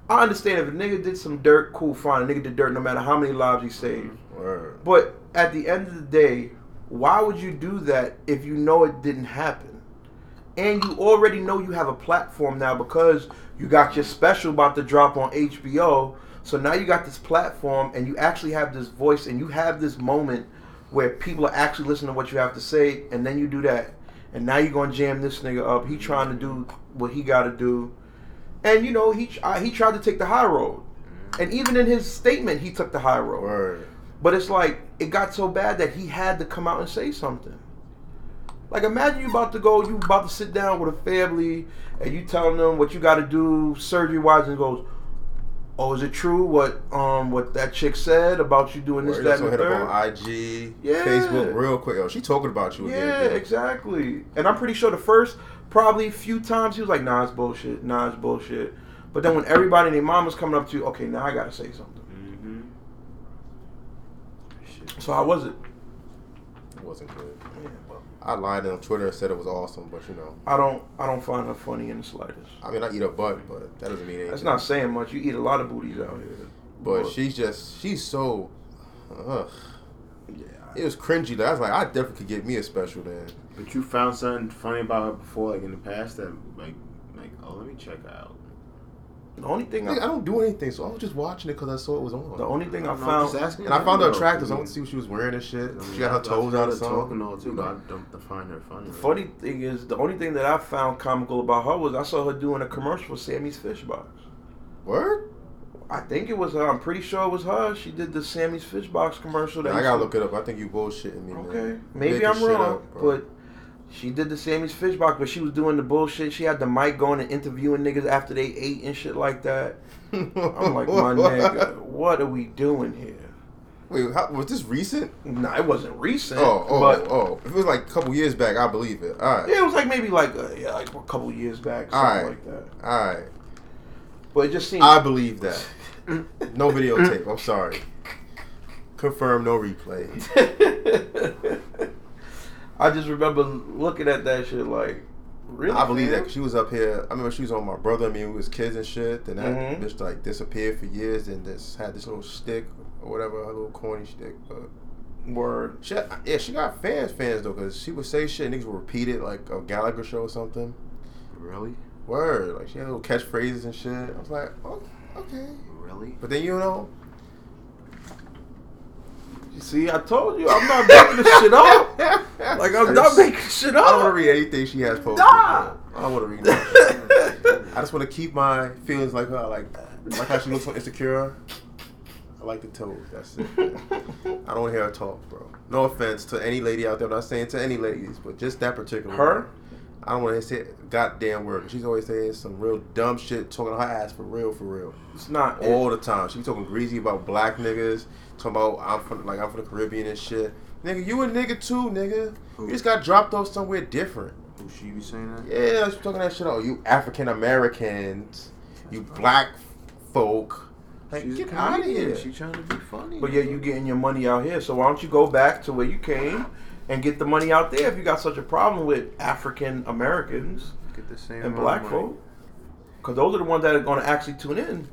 i understand if a nigga did some dirt cool fine. A nigga did dirt no matter how many lives he saved. Word. but at the end of the day why would you do that if you know it didn't happen? And you already know you have a platform now because you got your special about to drop on hbo so now you got this platform and you actually have this voice and you have this moment where people are actually listening to what you have to say, and then you do that, and now you're gonna jam this nigga up. He trying to do what he got to do, and you know he uh, he tried to take the high road, and even in his statement he took the high road. Word. But it's like it got so bad that he had to come out and say something. Like imagine you about to go, you about to sit down with a family, and you telling them what you got to do surgery wise, and goes, "Oh, is it true what um what that chick said about you doing this, Word. that, and hit up on IG, Yeah. Facebook, real quick. Yo, she talking about you Yeah, again. exactly. And I'm pretty sure the first probably a few times he was like, "Nah, it's bullshit. Nah, it's bullshit." But then when everybody and their mom was coming up to you, okay, now I gotta say something. Mhm. So how was it? It wasn't good. Yeah, well, I lied on Twitter and said it was awesome, but you know, I don't, I don't find her funny in the slightest. I mean, I eat a butt, but that doesn't mean anything. That's not saying much. You eat a lot of booties out here. But she's just, she's so. Ugh. yeah, It was cringy. Though. I was like, I definitely could get me a special then. But you found something funny about her before, like in the past, that like, like, oh, let me check out. the only thing I I, don't do anything, so I was just watching it because I saw it was on. the only thing I I'm found, just asking and I found her you, though. attractive, so I I want to see what she was wearing and shit. mean, She got her I- I toes out of her something. Talking all too, but I don't find her funny. the funny thing is, the only thing that I found comical about her was I saw her doing a commercial for Sammy's Fish Box. Word? I think it was her. I'm pretty sure it was her. She did the Sammy's Fish Box commercial. that I gotta look it up. I think you bullshitting me, man. Okay, maybe Making I'm wrong, up, but she did the Sammy's Fish Box, but she was doing the bullshit. She had the mic going and interviewing niggas after they ate and shit like that. I'm like, my nigga, what are we doing here? Wait, how, was this recent? Nah, it wasn't recent. Oh, oh, but oh. If it was like a couple years back, I believe it. All right. yeah, it was like maybe like uh, yeah, like a couple years back, something Alright. like that. All right. But it just seemed. I believe that. No videotape. I'm sorry. Confirm no replay. I just remember looking at that shit like, really? I believe that she was up here. I remember she was on my brother. I mean, we was kids and shit. Then that Mhm. bitch like disappeared for years. And just had this little stick or whatever, her little corny stick. But Word. she, yeah, she got fans, fans though, cause she would say shit. and Niggas would repeat it like a Gallagher show or something. Really? Word, like she had little catchphrases and shit. I was like, oh, okay. Really? But then you know, You see, I told you, I'm not making this shit up. Like I'm not making shit up. I don't want to read anything she has posted. Nah. I don't want to read that. I just want to keep my feelings like her. Like like how she looks on Insecure. I like the toes. That's it. man. I don't want to hear her talk, bro. No offense to any lady out there. I'm not saying to any ladies, but just that particular Her? one. I don't want to say goddamn word. She's always saying some real dumb shit, talking her ass for real, for real, It's not. all the time. She be talking greasy about black niggas, talking about I'm from like I'm from the Caribbean and shit. Nigga, you a nigga too, nigga. You just got dropped off somewhere different. Who she be saying that? Yeah, she's talking that shit out. You African Americans, you black folk. Like, She's get out of here. She trying to be funny. But yeah, you getting your money out here. So why don't you go back to where you came and get the money out there if you got such a problem with African Americans get the same and black folk? Because those are the ones that are going to actually tune in.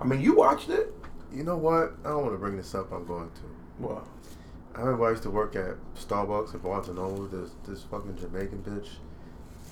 I mean, you watched it. You know what? I don't want to bring this up. I'm going to. Well, I remember I used to work at Starbucks in Barcelona with this this fucking Jamaican bitch.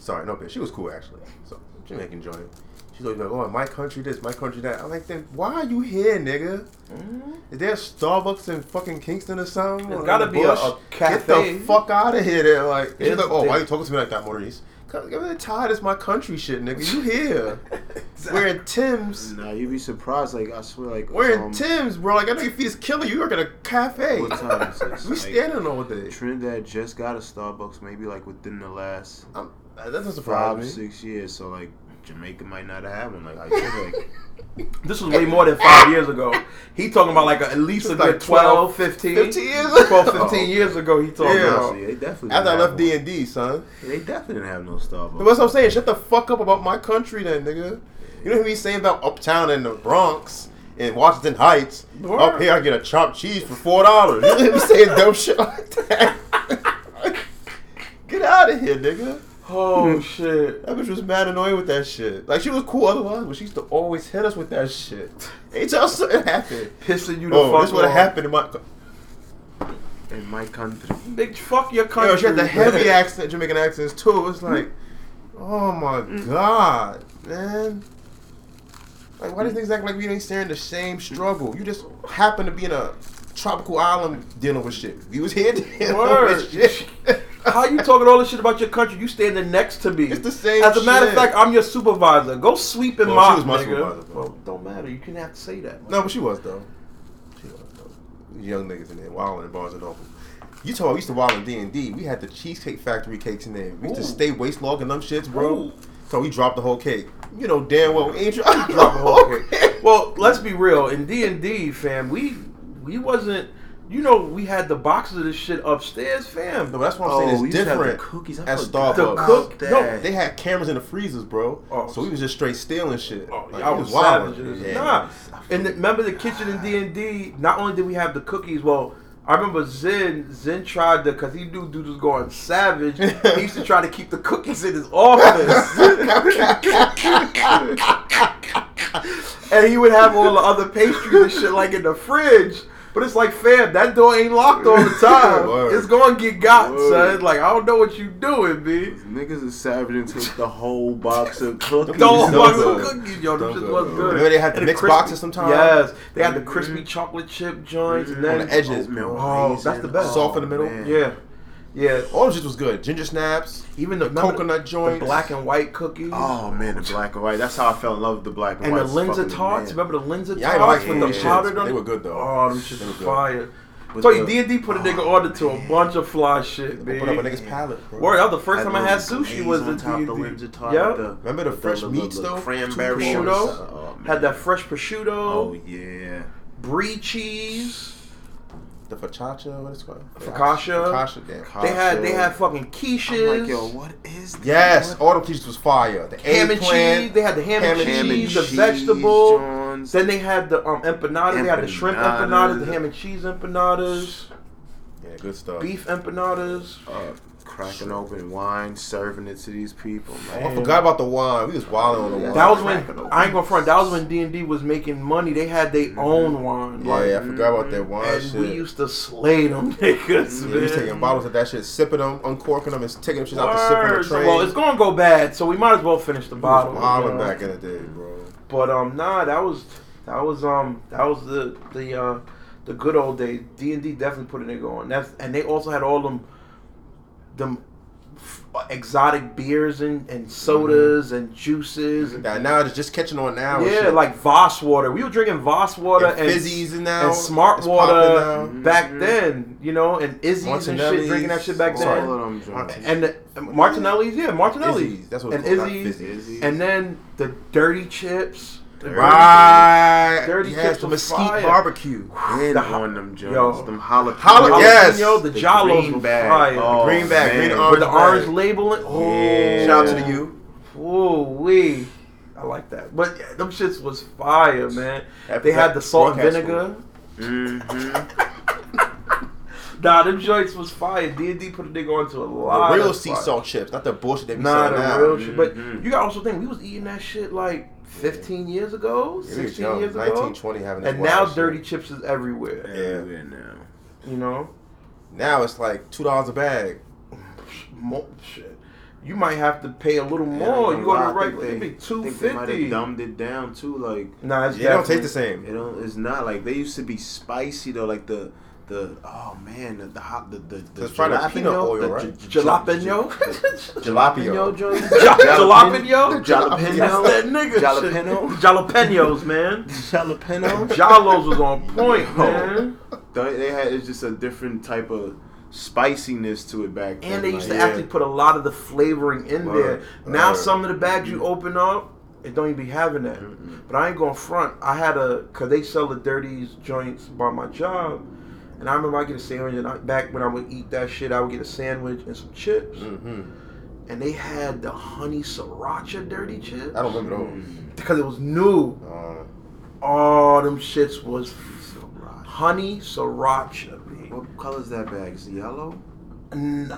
Sorry, no bitch. She was cool actually. So Jamaican joint. She's always like, oh, my country this, my country that. I'm like, then why are you here, nigga? Mm-hmm. Is there a Starbucks in fucking Kingston or something? There's Or gotta be a- a Get the fuck out of here, there. Like, she's like, oh, why there- you talking to me like that, Maurice? I'm really tired. It's my country shit, nigga. You here? Wearing Tim's. Nah, you'd be surprised. Like I swear, like Wearing um, Tim's, bro. Like I know your feet is killing you. You work at a cafe. What time is this? we Like, standing all day. Trinidad just got a Starbucks, maybe like within the last I'm, that doesn't surprise five me. six years. So like Jamaica might not have had one. Like I feel like this was way more than five years ago. He talking about like a, at least a good like 12, 12, 15. 15 years ago. 12, 15 years ago, he talking Yeah. about. honestly, they definitely After I didn't left have D and D, son. They definitely didn't have no Starbucks. But that's what I'm saying. Shut the fuck up about my country, then, nigga. You know what he's saying about Uptown in the Bronx in Washington Heights? Word. Up here, I get a chopped cheese for four dollars. You know him saying dumb shit like that? get out of here, nigga. Oh shit. That bitch was mad annoyed with that shit. Like she was cool otherwise, but she used to always hit us with that shit. Anytime something happened, Pissing you the oh, fuck this would have off. happened in my. in my country. Bitch, fuck your country. Yo, she had the heavy accent, Jamaican accents too. It's like, oh my mm. god, man. Like, why does niggas act like we ain't sharing the same struggle? You just happen to be in a tropical island dealing with shit. We was here dealing Word. with shit. How you talking all this shit about your country? You standing next to me. It's the same As a matter of shit. fact, I'm your supervisor. Go sweep and Well, mop, she was my nigga. supervisor, bro. Well, don't matter. You can have to say that. No, but she was though. She was though. Young niggas in there, wilding in Barnes and Noble. You talking? We used to wild in D and D. We had the cheesecake factory cakes in there. We used to stay waist logging them shits, bro. Ooh. So we dropped the whole cake. You know damn well we ain't dro- drop the whole cake. Well, let's be real. In D and D, fam, we we wasn't. You know, we had the boxes of this shit upstairs, fam. No, that's what I'm Oh, saying. we It's used to the different. cookies. At Starbucks. The cook- no. They had cameras in the freezers, bro. Oh. so we was just straight stealing shit. Oh, Like, y'all was wildin'. savages. Yeah. Nah, and the, remember the kitchen in D and D. Not only did we have the cookies, well, I remember Zen. Zen tried to, cause he knew dude was going savage. he used to try to keep the cookies in his office, and he would have all the other pastries and shit like in the fridge. But it's like, fam, that door ain't locked all the time. Word. it's gonna get got, Word. son. Like I don't know what you doing, b. Niggas is savage and take the whole box of cookies. Don't Don't fuck go. with cookies, yo. Them Don't shit was good. Remember they had the And mixed crispy- boxes sometimes? Yes, they had the crispy chocolate chip joints, and On then the edges, Oatmeal bro. Oh, that's the best. Soft in the middle? man. yeah, yeah. All shit was good. Ginger snaps, Even the, the remember coconut the, joints, the black and white cookies, Oh man, the black and white. That's how I fell in love with the black and, white. and the white. Linzer tarts. Remember the Linzer Yeah, tarts like with them the shits, powdered but on they it? were good, though. Oh, them They shit were was good. fire. With So you D and D put a nigga oh, order to a bunch of fly shit, They man. put up a nigga's palate, bro. Word, that was the first Had time I had those sushi was the top D the and Linzer D. tart. Yeah, the- Remember the with fresh the- meats, the though? Cranberry Prosciutto. Oh, had that fresh prosciutto, Oh yeah. brie cheese. The focaccia, what is it called? Focaccia. Focaccia, damn. They had they had fucking I'm quiches. like, yo, what is this? Yes, What? all them cheese was fire. The ham and cheese. They had the ham, and ham and cheese, Ham the and vegetable. Johns. Then they had the um empanadas. They had the shrimp empanadas, Empanadas. the ham and cheese empanadas, Yeah, good stuff. beef empanadas. uh, cracking open wine, serving it to these people. Oh, I forgot about the wine. We was wilding on the wine. That was when. I ain't gonna front. That was when D and D was making money. They had their own wine. Yeah, like, yeah, I forgot about that wine and shit. we used to slay them niggas. yeah, we was man. taking bottles of that shit, sipping them, uncorking them, and taking them shit out the sip on the Word. train. Well, it's gonna go bad, so we might as well finish the We was bottle. wilding you know? back in the day, bro. But um, nah, that was that was um that was the the uh the good old days, D and D definitely put a nigga on. That's and they also had all them them f- exotic beers and, and sodas and juices and Now, now it's just catching on now. yeah, shit. like Voss water. We were drinking Voss water And and, fizzies and now and Smart it's water popping now. back Mhm. then, you know, and Izzy's and shit, drinking that shit back Oh, then. sorry. All of them joints. And the, Martinelli's, yeah, Martinelli's. Izzy's, that's what and it's called, not Izzy's, fizzy. and then the dirty chips. The dirty Right. Dirty yes, chips the mesquite fire. barbecue. And The on them joints. yo. them jalapeno. Jala- yes. jalapeno, the, The jollos green bag. fire. Oh, green bag, man. green With orange the bag. orange labeling. Oh, Yeah. Shout out to the U. Ooh wee. I like that. But yeah, them shits was fire, man. That- They had the salt and vinegar. Mm-hmm. Nah, them joints was fire. D and D put a nigga onto a lot. The real of sea salt chips, not the bullshit they be Nah, selling the now. real shit. But you got to also think we was eating that shit like 15 years ago, Yeah, we was 16 young, years ago, 19, 20 having this and now wild shit. dirty chips is everywhere. Everywhere now. You know, Now it's like two dollars a bag. Mo- shit. You might have to pay a little Yeah, more. You go to think regular, they- it'd be I two think they might have fifty. dumbed it down too. Like Nah, it's Yeah, it don't taste the same. it don't. It's not like they used to be spicy though. Like the the oh man the the hot the the, the It's the peanut oil, the right? j- j- Jalapeno? Jalapeno. jalapeno joint. Jalapeno? Jalapeno. That nigga. Jalapeno. Jalapenos, man. Jalapeno. Jalos was on point, man. They, they had it's just a different type of spiciness to it back then. And they used to like, actually put a lot of the flavoring in Word. there. Now Word. some of the bags you open up, it don't even be having that. But I ain't going front. I had a cause they sell the dirties joints by my job, and I remember I get a sandwich. And I, back when I would eat that shit, I would get a sandwich and some chips. Mm-hmm. And they had the honey sriracha dirty chips I don't remember those. because it was new. Uh, Oh, them shits was Sriracha. honey sriracha. What color is that bag? Is it yellow? Nah,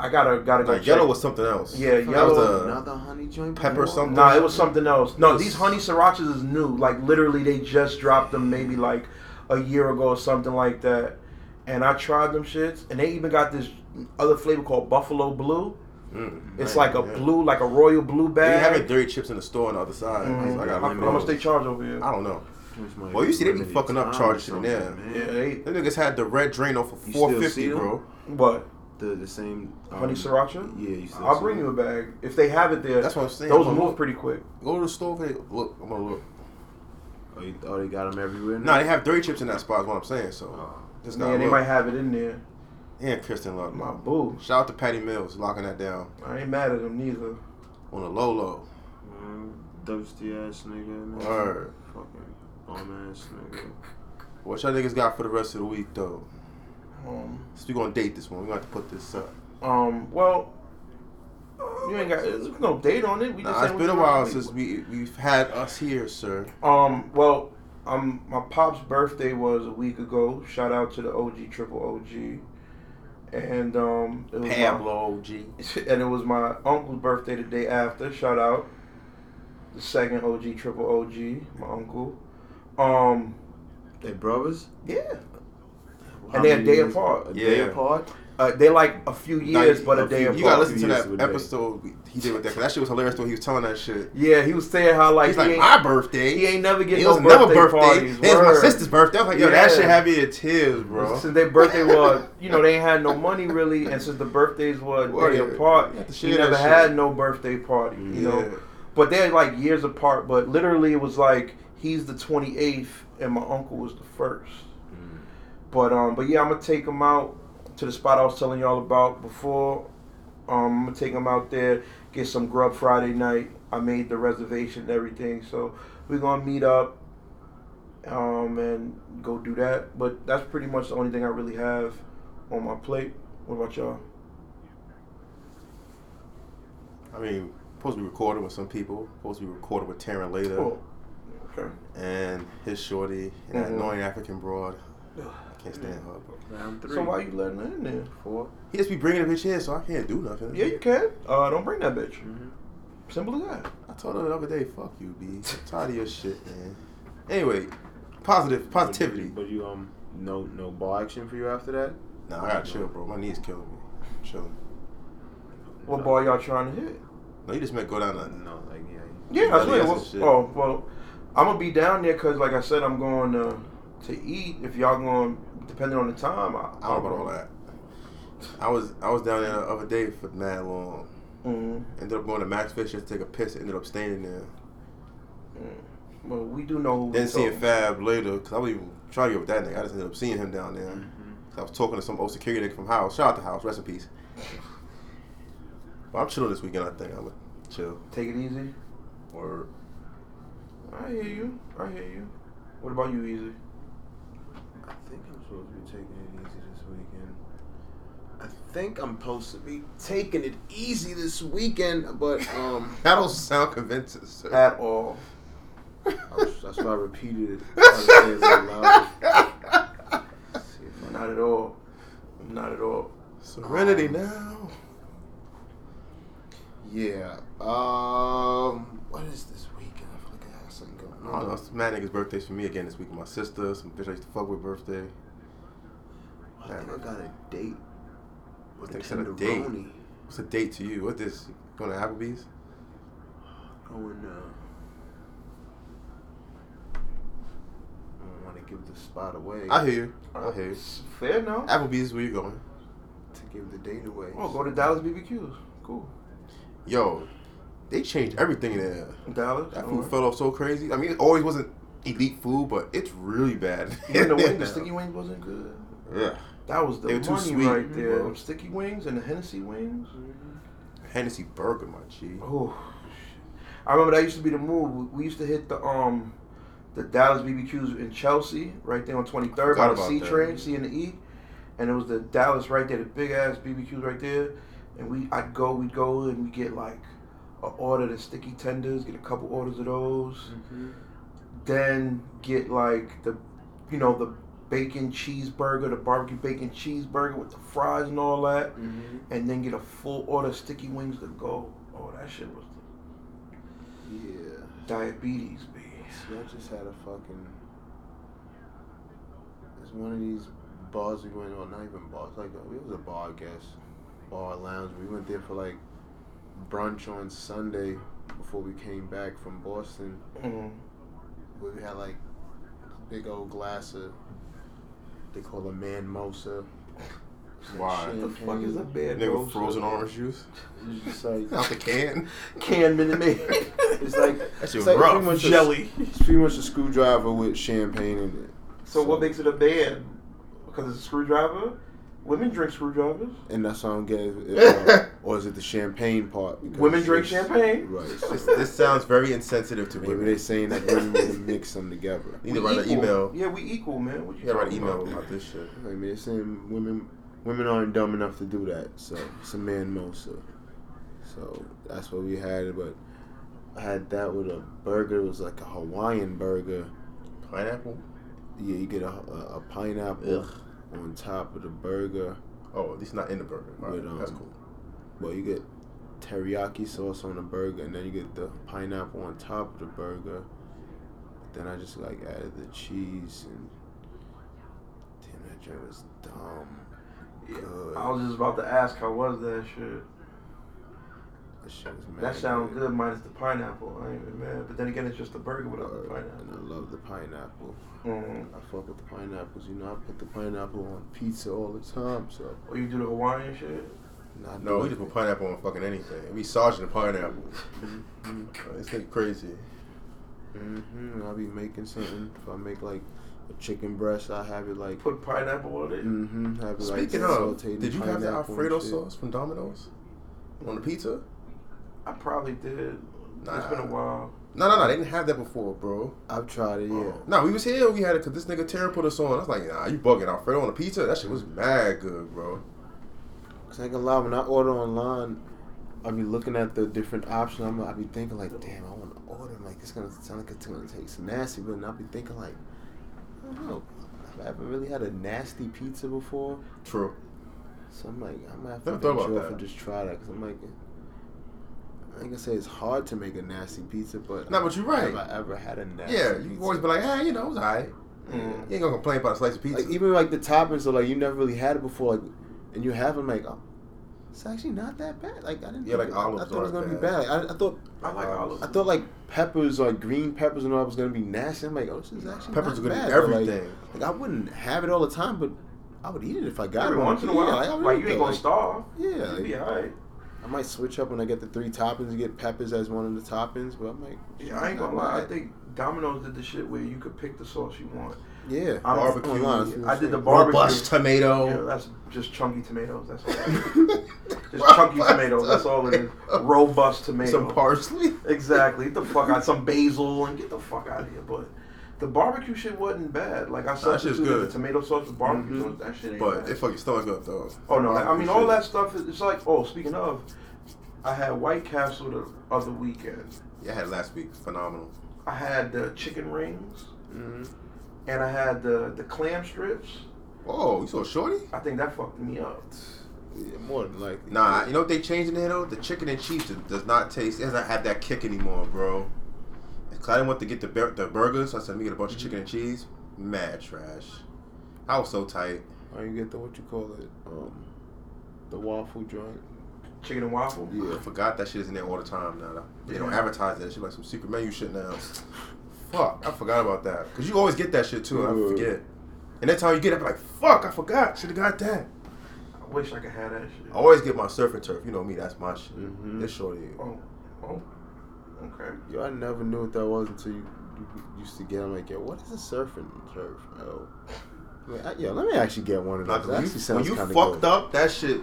I gotta gotta go. like yellow was something else. Yeah, That yellow- was a- Another honey joint. pepper before? something. Nah, it was something else. No, these honey srirachas is new. Like literally, they just dropped them maybe like a year ago or something like that. And I tried them shits, and they even got this other flavor called Buffalo Blue. Mm, It's man, like a yeah. blue, like a royal blue bag. They bag. having dirty chips in the store on the other side. Mhm. So I got how, limit how much they charge over here? I don't know. Well, you see, they be fucking up time charging or shit in there. man. Yeah, they Them niggas had the red Drano for four fifty, bro. what The the same um, honey sriracha? Yeah, you still I'll see bring them? you a bag if they have it there. That's what I'm saying. Those I'm gonna move pretty quick. Go to the store. They, look, I'm gonna look. Oh, you, oh, they got them everywhere. Nah, they have three chips in that spot. Is what I'm saying. So just Yeah, they look. might have it in there. And Kristen Love. My boo. Shout out to Patty Mills locking that down I ain't mad at them neither. on a low low. Mm, thirsty ass nigga. Man. Word. Fucking bum ass nigga. What y'all niggas got for the rest of the week though? Um, So we gonna date this one. We gonna have to put this up. um, well, you ain't got there's no date on it. We just Nah, saying it's what been a while since we we've had us here, sir. Um, well, um, my pop's birthday was a week ago. Shout out to the OG Triple OG, and um, it was my, Pablo G. and it was my uncle's birthday the day after. Shout out the second OG Triple OG, my uncle. Um, They brothers. yeah, How And they're a day apart. A day apart. Uh, they like a few years, but a a day few- apart. You gotta listen to that episode he did with that. 'cause that shit was hilarious. When he was telling that shit. Yeah, he was saying how like He's he like, my birthday. he ain't never get It no was never birthday, birthday. parties. It was my sister's birthday. I was like, yo, that shit had me in tears, bro. Since their birthday was, you know, they ain't had no money really, and since the birthdays were a day apart, he never had shit. no birthday party, you yeah. know. But they're like years apart. But literally, it was like he's the twenty eighth, and my uncle was the first. Mm. But um, but yeah, I'm gonna take him out to the spot I was telling y'all about before. Um, I'm gonna take him out there, get some grub Friday night. I made the reservation and everything, so we're gonna meet up, um, and go do that. But that's pretty much the only thing I really have on my plate. What about y'all? I mean, supposed to be recorded with some people. Supposed to be recorded with Taryn later. Oh, okay. And his shorty and that Mhm. annoying African broad. I can't stand her. Bro. Round three. So why you letting her in there? Four. He just be bringing the bitch here, so I can't do nothing. Yeah, you can. Uh, don't bring that bitch. Mm-hmm. Simple as that. I told her the other day, fuck you, B. I'm tired of your shit, man. Anyway, positive positivity. But you um no no ball action for you after that. Nah, I gotta chill, bro. My knees killing me. I'm chilling. What ball y'all trying to hit? No, you just meant go down No, there. no, like yeah. Yeah, that's what it ass was. and. Oh well, I'm gonna be down there because, like I said, I'm going to to eat, if y'all going, depending on the time, I, I don't know about all that. I was I was down there the other day for mad long. Mm-hmm. Ended up going to Max Fish just to take a piss. Ended up staying there. Well, we do know. Then seeing talking- Fab later because I wasn't even trying to get with that nigga. I just ended up seeing him down there. Mm-hmm. 'Cause I was talking to some old security nigga from House. Shout out to House. Rest in peace. But I'm chilling this weekend. I think I'm gonna chill. Take it easy. Or I hear you. I hear you. What about you, Easy? I think I'm supposed to be taking it easy this weekend. I think I'm supposed to be taking it easy this weekend, but um, that don't sound convincing. Sir. At all. Was, that's why I repeated it. Trying to say it a little louder. See Not at all. Not at all. Serenity now. Yeah. Um. What is this weekend? I feel like I have something going I don't know. on. Some mad niggas' birthdays for me again this week. My sister, some bitch I used to fuck with birthday. I think I got a date What Think said a date. What's a date to you? What this? Going to Applebee's? Going. Uh, I don't want to give the spot away. I hear you. I hear you. Fair enough. Applebee's is where you going. to give the date away. Oh, go to Dallas BBQs. Cool. Yo, they changed everything there. Dallas. That food fell off so crazy. I mean, it always wasn't elite food, but it's really bad. Even the wings, the sticky wings wasn't good. Yeah. That was the They were too money sweet. right there. Mhm. Them sticky wings and the Hennessy wings. Hennessy burger, my G. Oh, I remember that used to be the move. We- used to hit the um, the Dallas BBQs in Chelsea, right there on 23rd by the C that. train, C and the E, and it was the Dallas right there, the big ass BBQs right there. And we, I'd go, we'd go and we get like order the sticky tenders, get a couple orders of those, Mm-hmm. then get like the, you know, the bacon cheeseburger, the barbecue bacon cheeseburger with the fries and all that, Mm-hmm. and then get a full order of sticky wings to go. Oh, that shit was Yeah. diabetes, B. See, I just had a fucking. There's one of these bars we went on, not even bars, like it was a bar, I guess, bar lounge. We went there for like brunch on Sunday before we came back from Boston. Mm. Where we had like big old glass of they call it man mosa. Why? What the fuck is a bad Nigga, roast? frozen orange juice It's just like out the can. Can Minute Maid. it's like That it's shit like rough. pretty much a- Jelly. it's pretty much a screwdriver with champagne in it. So what makes it a band? Because it's a screwdriver? Women drink screwdrivers. And that's why I don't get it. uh, or is it the champagne part? Because Women drink champagne? Right. This, this sounds very insensitive to Maybe women. they're saying that women need mix them together. You need to We write an email. Yeah, we equal, man. What you You gotta write an talking email about? about this shit. I mean, they're saying women women aren't dumb enough to do that. So it's a man mosa. So that's what we had. But I had that with a burger. It was like a Hawaiian burger. Pineapple? Yeah, you get a, a, a pineapple Ugh. On top of the burger. Oh, at least not in the burger. Right, With, um, that's cool. Well, you get teriyaki sauce on the burger, and then you get the pineapple on top of the burger. Then I just like added the cheese, and damn, that joint was dumb. Good. I was just about to ask, how was that shit? That shit was mad That sounds good minus the pineapple. I ain't even mad. But then again, it's just a burger without the Word. And pineapple. I love the pineapple. Mm. I fuck with the pineapples. You know, I put the pineapple on pizza all the time. So Or you do the Hawaiian shit? not No, we just put pineapple on fucking anything. We sergeant the pineapple. Mhm. Uh, This nigga crazy. hmm I'll be making something. If I make like a chicken breast, I have it like. Put pineapple on it? Mm-hmm. Have it Speaking like of, did you have the Alfredo sauce from Domino's on the pizza? I probably did. It's been a while. No, no, no. They didn't have that before, bro. I've tried it. Yeah. No, we was here. We had it because this nigga Terry put us on. I was like, nah, you bugging Alfredo on a pizza? That shit was mad good, bro. Cause I ain't gonna lie, when I order online, I be looking at the different options. I'm, I be thinking like, damn, I want to order. Like it's gonna sound like it's gonna taste nasty, but then I be thinking like, I don't know. I Have I really had a nasty pizza before? True. So I'm like, I'm gonna have to Never thought about venture off and just try that. Cause I'm like, I gonna say it's hard to make a nasty pizza, but No, but you're right. Have I ever had a nasty? Yeah, you always be like, ah, you know, it's alright. Mm. You ain't gonna complain about a slice of pizza. like even like the toppings are like you never really had it before, like, and you have them like, oh, It's actually not that bad. Like I didn't. Yeah, like it- I thought it was gonna be bad. bad. I, I thought. I like olives. I thought like peppers, like green peppers, and all was gonna be nasty. I'm like, oh, this is actually Peppers not are good bad. in but, like- everything. Like, I wouldn't have it all the time, but I would eat it if I got Every it. once in a Yeah, while, like, would like you ain't gonna like- starve. Yeah, you like- be alright. I might switch up when I get the three toppings and get peppers as one of the toppings, but I'm like, Yeah, I ain't gonna lie. I think Domino's did the shit where you could pick the sauce you want. yeah, I'm Barbecue. online, I did the barbecue. Robust tomato. Yeah, that's just chunky tomatoes. That's all. just chunky tomatoes. That's all it is. Robust tomatoes. Some parsley. Exactly. Get the fuck out. Some basil and get the fuck out of here. But the barbecue shit wasn't bad. Like I Nah, that substituted good. the tomato sauce with barbecue Mhm. sauce. That shit ain't But bad. it fucking stomach up though. oh no, I mean all that stuff. Is, it's like oh, speaking of, I had White Castle the other weekend. Yeah, I had it last week. Phenomenal. I had the chicken rings Mhm. and I had the the clam strips. Oh, you saw Shorty? I think that fucked me up. Yeah, more than likely. Nah, you know what they changed in there though? The chicken and cheese does- does not taste. It doesn't have that kick anymore, bro. Cause I didn't want to get the bur- the burgers, so I said let me get a bunch of chicken and cheese. Mad trash. I was so tight. Or you get the what you call it, um, the waffle joint. Chicken and waffle. Yeah, I forgot that shit is in there all the time now. They don't advertise that shit like some secret menu shit now. Fuck, I forgot about that. Cause you always get that shit too, and I forget. And that time you get it, I'm like, fuck, I forgot. Should have got that. I wish I could have that shit. I always get my surf and turf. You know me, that's my shit. Mhm. This shorty. Oh, oh, okay. Yo, I never knew what that was until you, you used to get. I'm like, yo, what is a surfing surf and turf? Oh, Like, I- yo, let me actually get one of Like, those. when That you, actually when you fucked good. up, that shit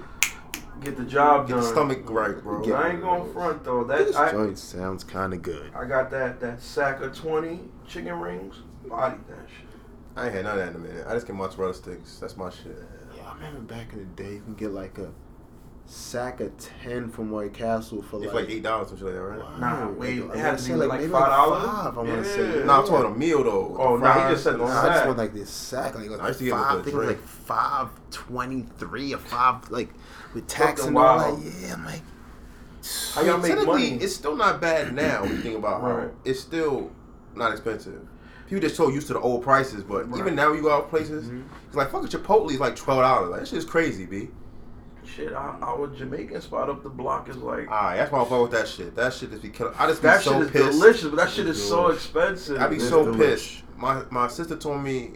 Get the job get done. the stomach right, bro. Get- I ain't going front though. That This I, joint sounds kind of good. I got that that sack of twenty chicken rings. Body that shit. I ain't had none of that in a minute. I just get mozzarella sticks. That's my shit. Yeah, I remember back in the day, you can get like a sack of ten from White Castle for It's like, like eight dollars, or something like that, right? Wow. Nah, wait, it had to say, be like maybe $5? Five, I want to say. Yeah. No, I'm talking a meal though. with the Oh, nah, he just said the all Nah, I that. just want like this sack, like, like I used to get five. I think it was like five twenty three or five, like with tax and all wild. that. Yeah, I'm like, How y'all make money? it's still not bad now when you think about how Right. it's still not expensive. People just so used to the old prices, but Right. even now you go out places, Mhm. it's like fucking Chipotle is like twelve dollars. Like that shit is crazy, b. Shit, our, our Jamaican spot up the block is like Alright, that's why I fuck with that shit. That shit just be killing. I just be that so shit is pissed. delicious, but that shit is so expensive. I be It's so delish. pissed. My my sister told me,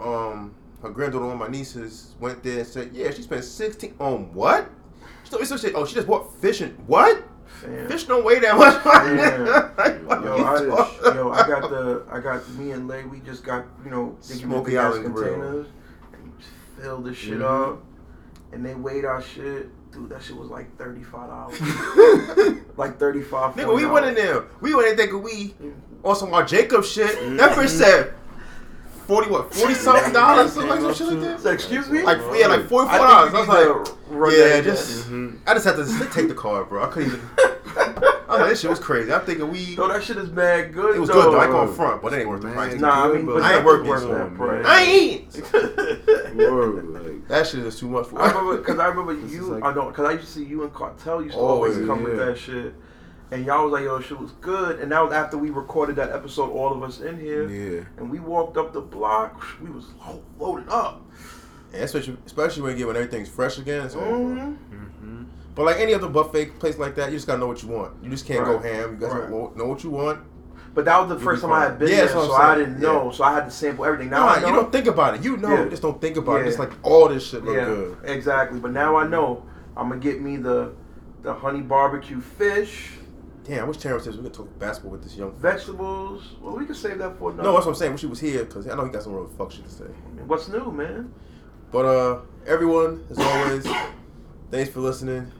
um, her granddaughter, one of my nieces, went there and said, yeah, she spent sixteen on what? She told me some shit. Oh, she just bought fish and what? Fam. Fish don't weigh that much. Yeah. Like, Yo, I, talking yo, I got the, I got me and Lay. We just got, you know, they give me Smoky big Island containers, and we just filled the shit Mhm. up, and they weighed our shit. Dude, that shit was like thirty five dollars, like thirty five. Nigga, we went in there. We went in thinking we on some our Jacob shit. That bitch said forty what, forty something dollars, something like some shit like that. So, excuse me. Like yeah, like forty four I dollars. think I was like, to yeah, that just Mhm. I just had to just take the card, bro. I couldn't even. I was like, this shit was crazy. I'm thinking we. Yo, that shit is mad good. It was though. good though. I ain't going front, but it ain't worth the price. Nah, I mean, but but I ain't that working worth so, that man. price. I ain't. Word, like, That shit is too much for. I remember because I remember you. like- I don't because I used to see you and Cartel used to Oh, always yeah, come with that shit, and y'all was like, "Yo, shit was good." And that was after we recorded that episode, all of us in here, yeah. and we walked up the block. We was lo- loaded up. And especially, especially when you get when everything's fresh again. It's over. hmm Mm-hmm. But like any other buffet place like that, you just gotta know what you want. You just can't go ham. You gotta Right. know, know what you want. But that was the You'll first be time I had been Yeah, there, so I'm I didn't Yeah. know. So I had to sample everything. Now Nah, I know. you don't think about it. You know, Yeah. you just don't think about it. It's like all this shit look yeah, good. exactly. But now I know. I'm gonna get me the the honey barbecue fish, Damn, I wish Terrence says we could talk basketball with this young. vegetables. Well, we can save that for another. No, that's what I'm saying. Wish he was here because I know he got some real fuck shit to say. What's new, man? But uh, everyone, as always, thanks for listening.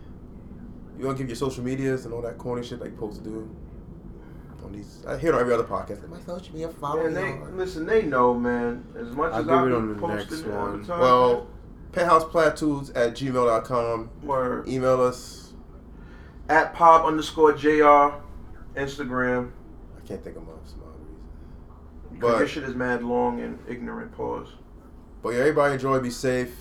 You want to give your social medias and all that corny shit that you supposed to do on these? I hear it on every other podcast. Like, my social media follow Man, me they listen. They know, man. As much I'll as give I it be on the posting next all the one. time, Well, penthouseplatoons at gmail.com. word Email us. at pop underscore jr, Instagram. I can't think of my some other reason. But But this shit is mad long and ignorant. Pause. but yeah, everybody enjoy. Be safe.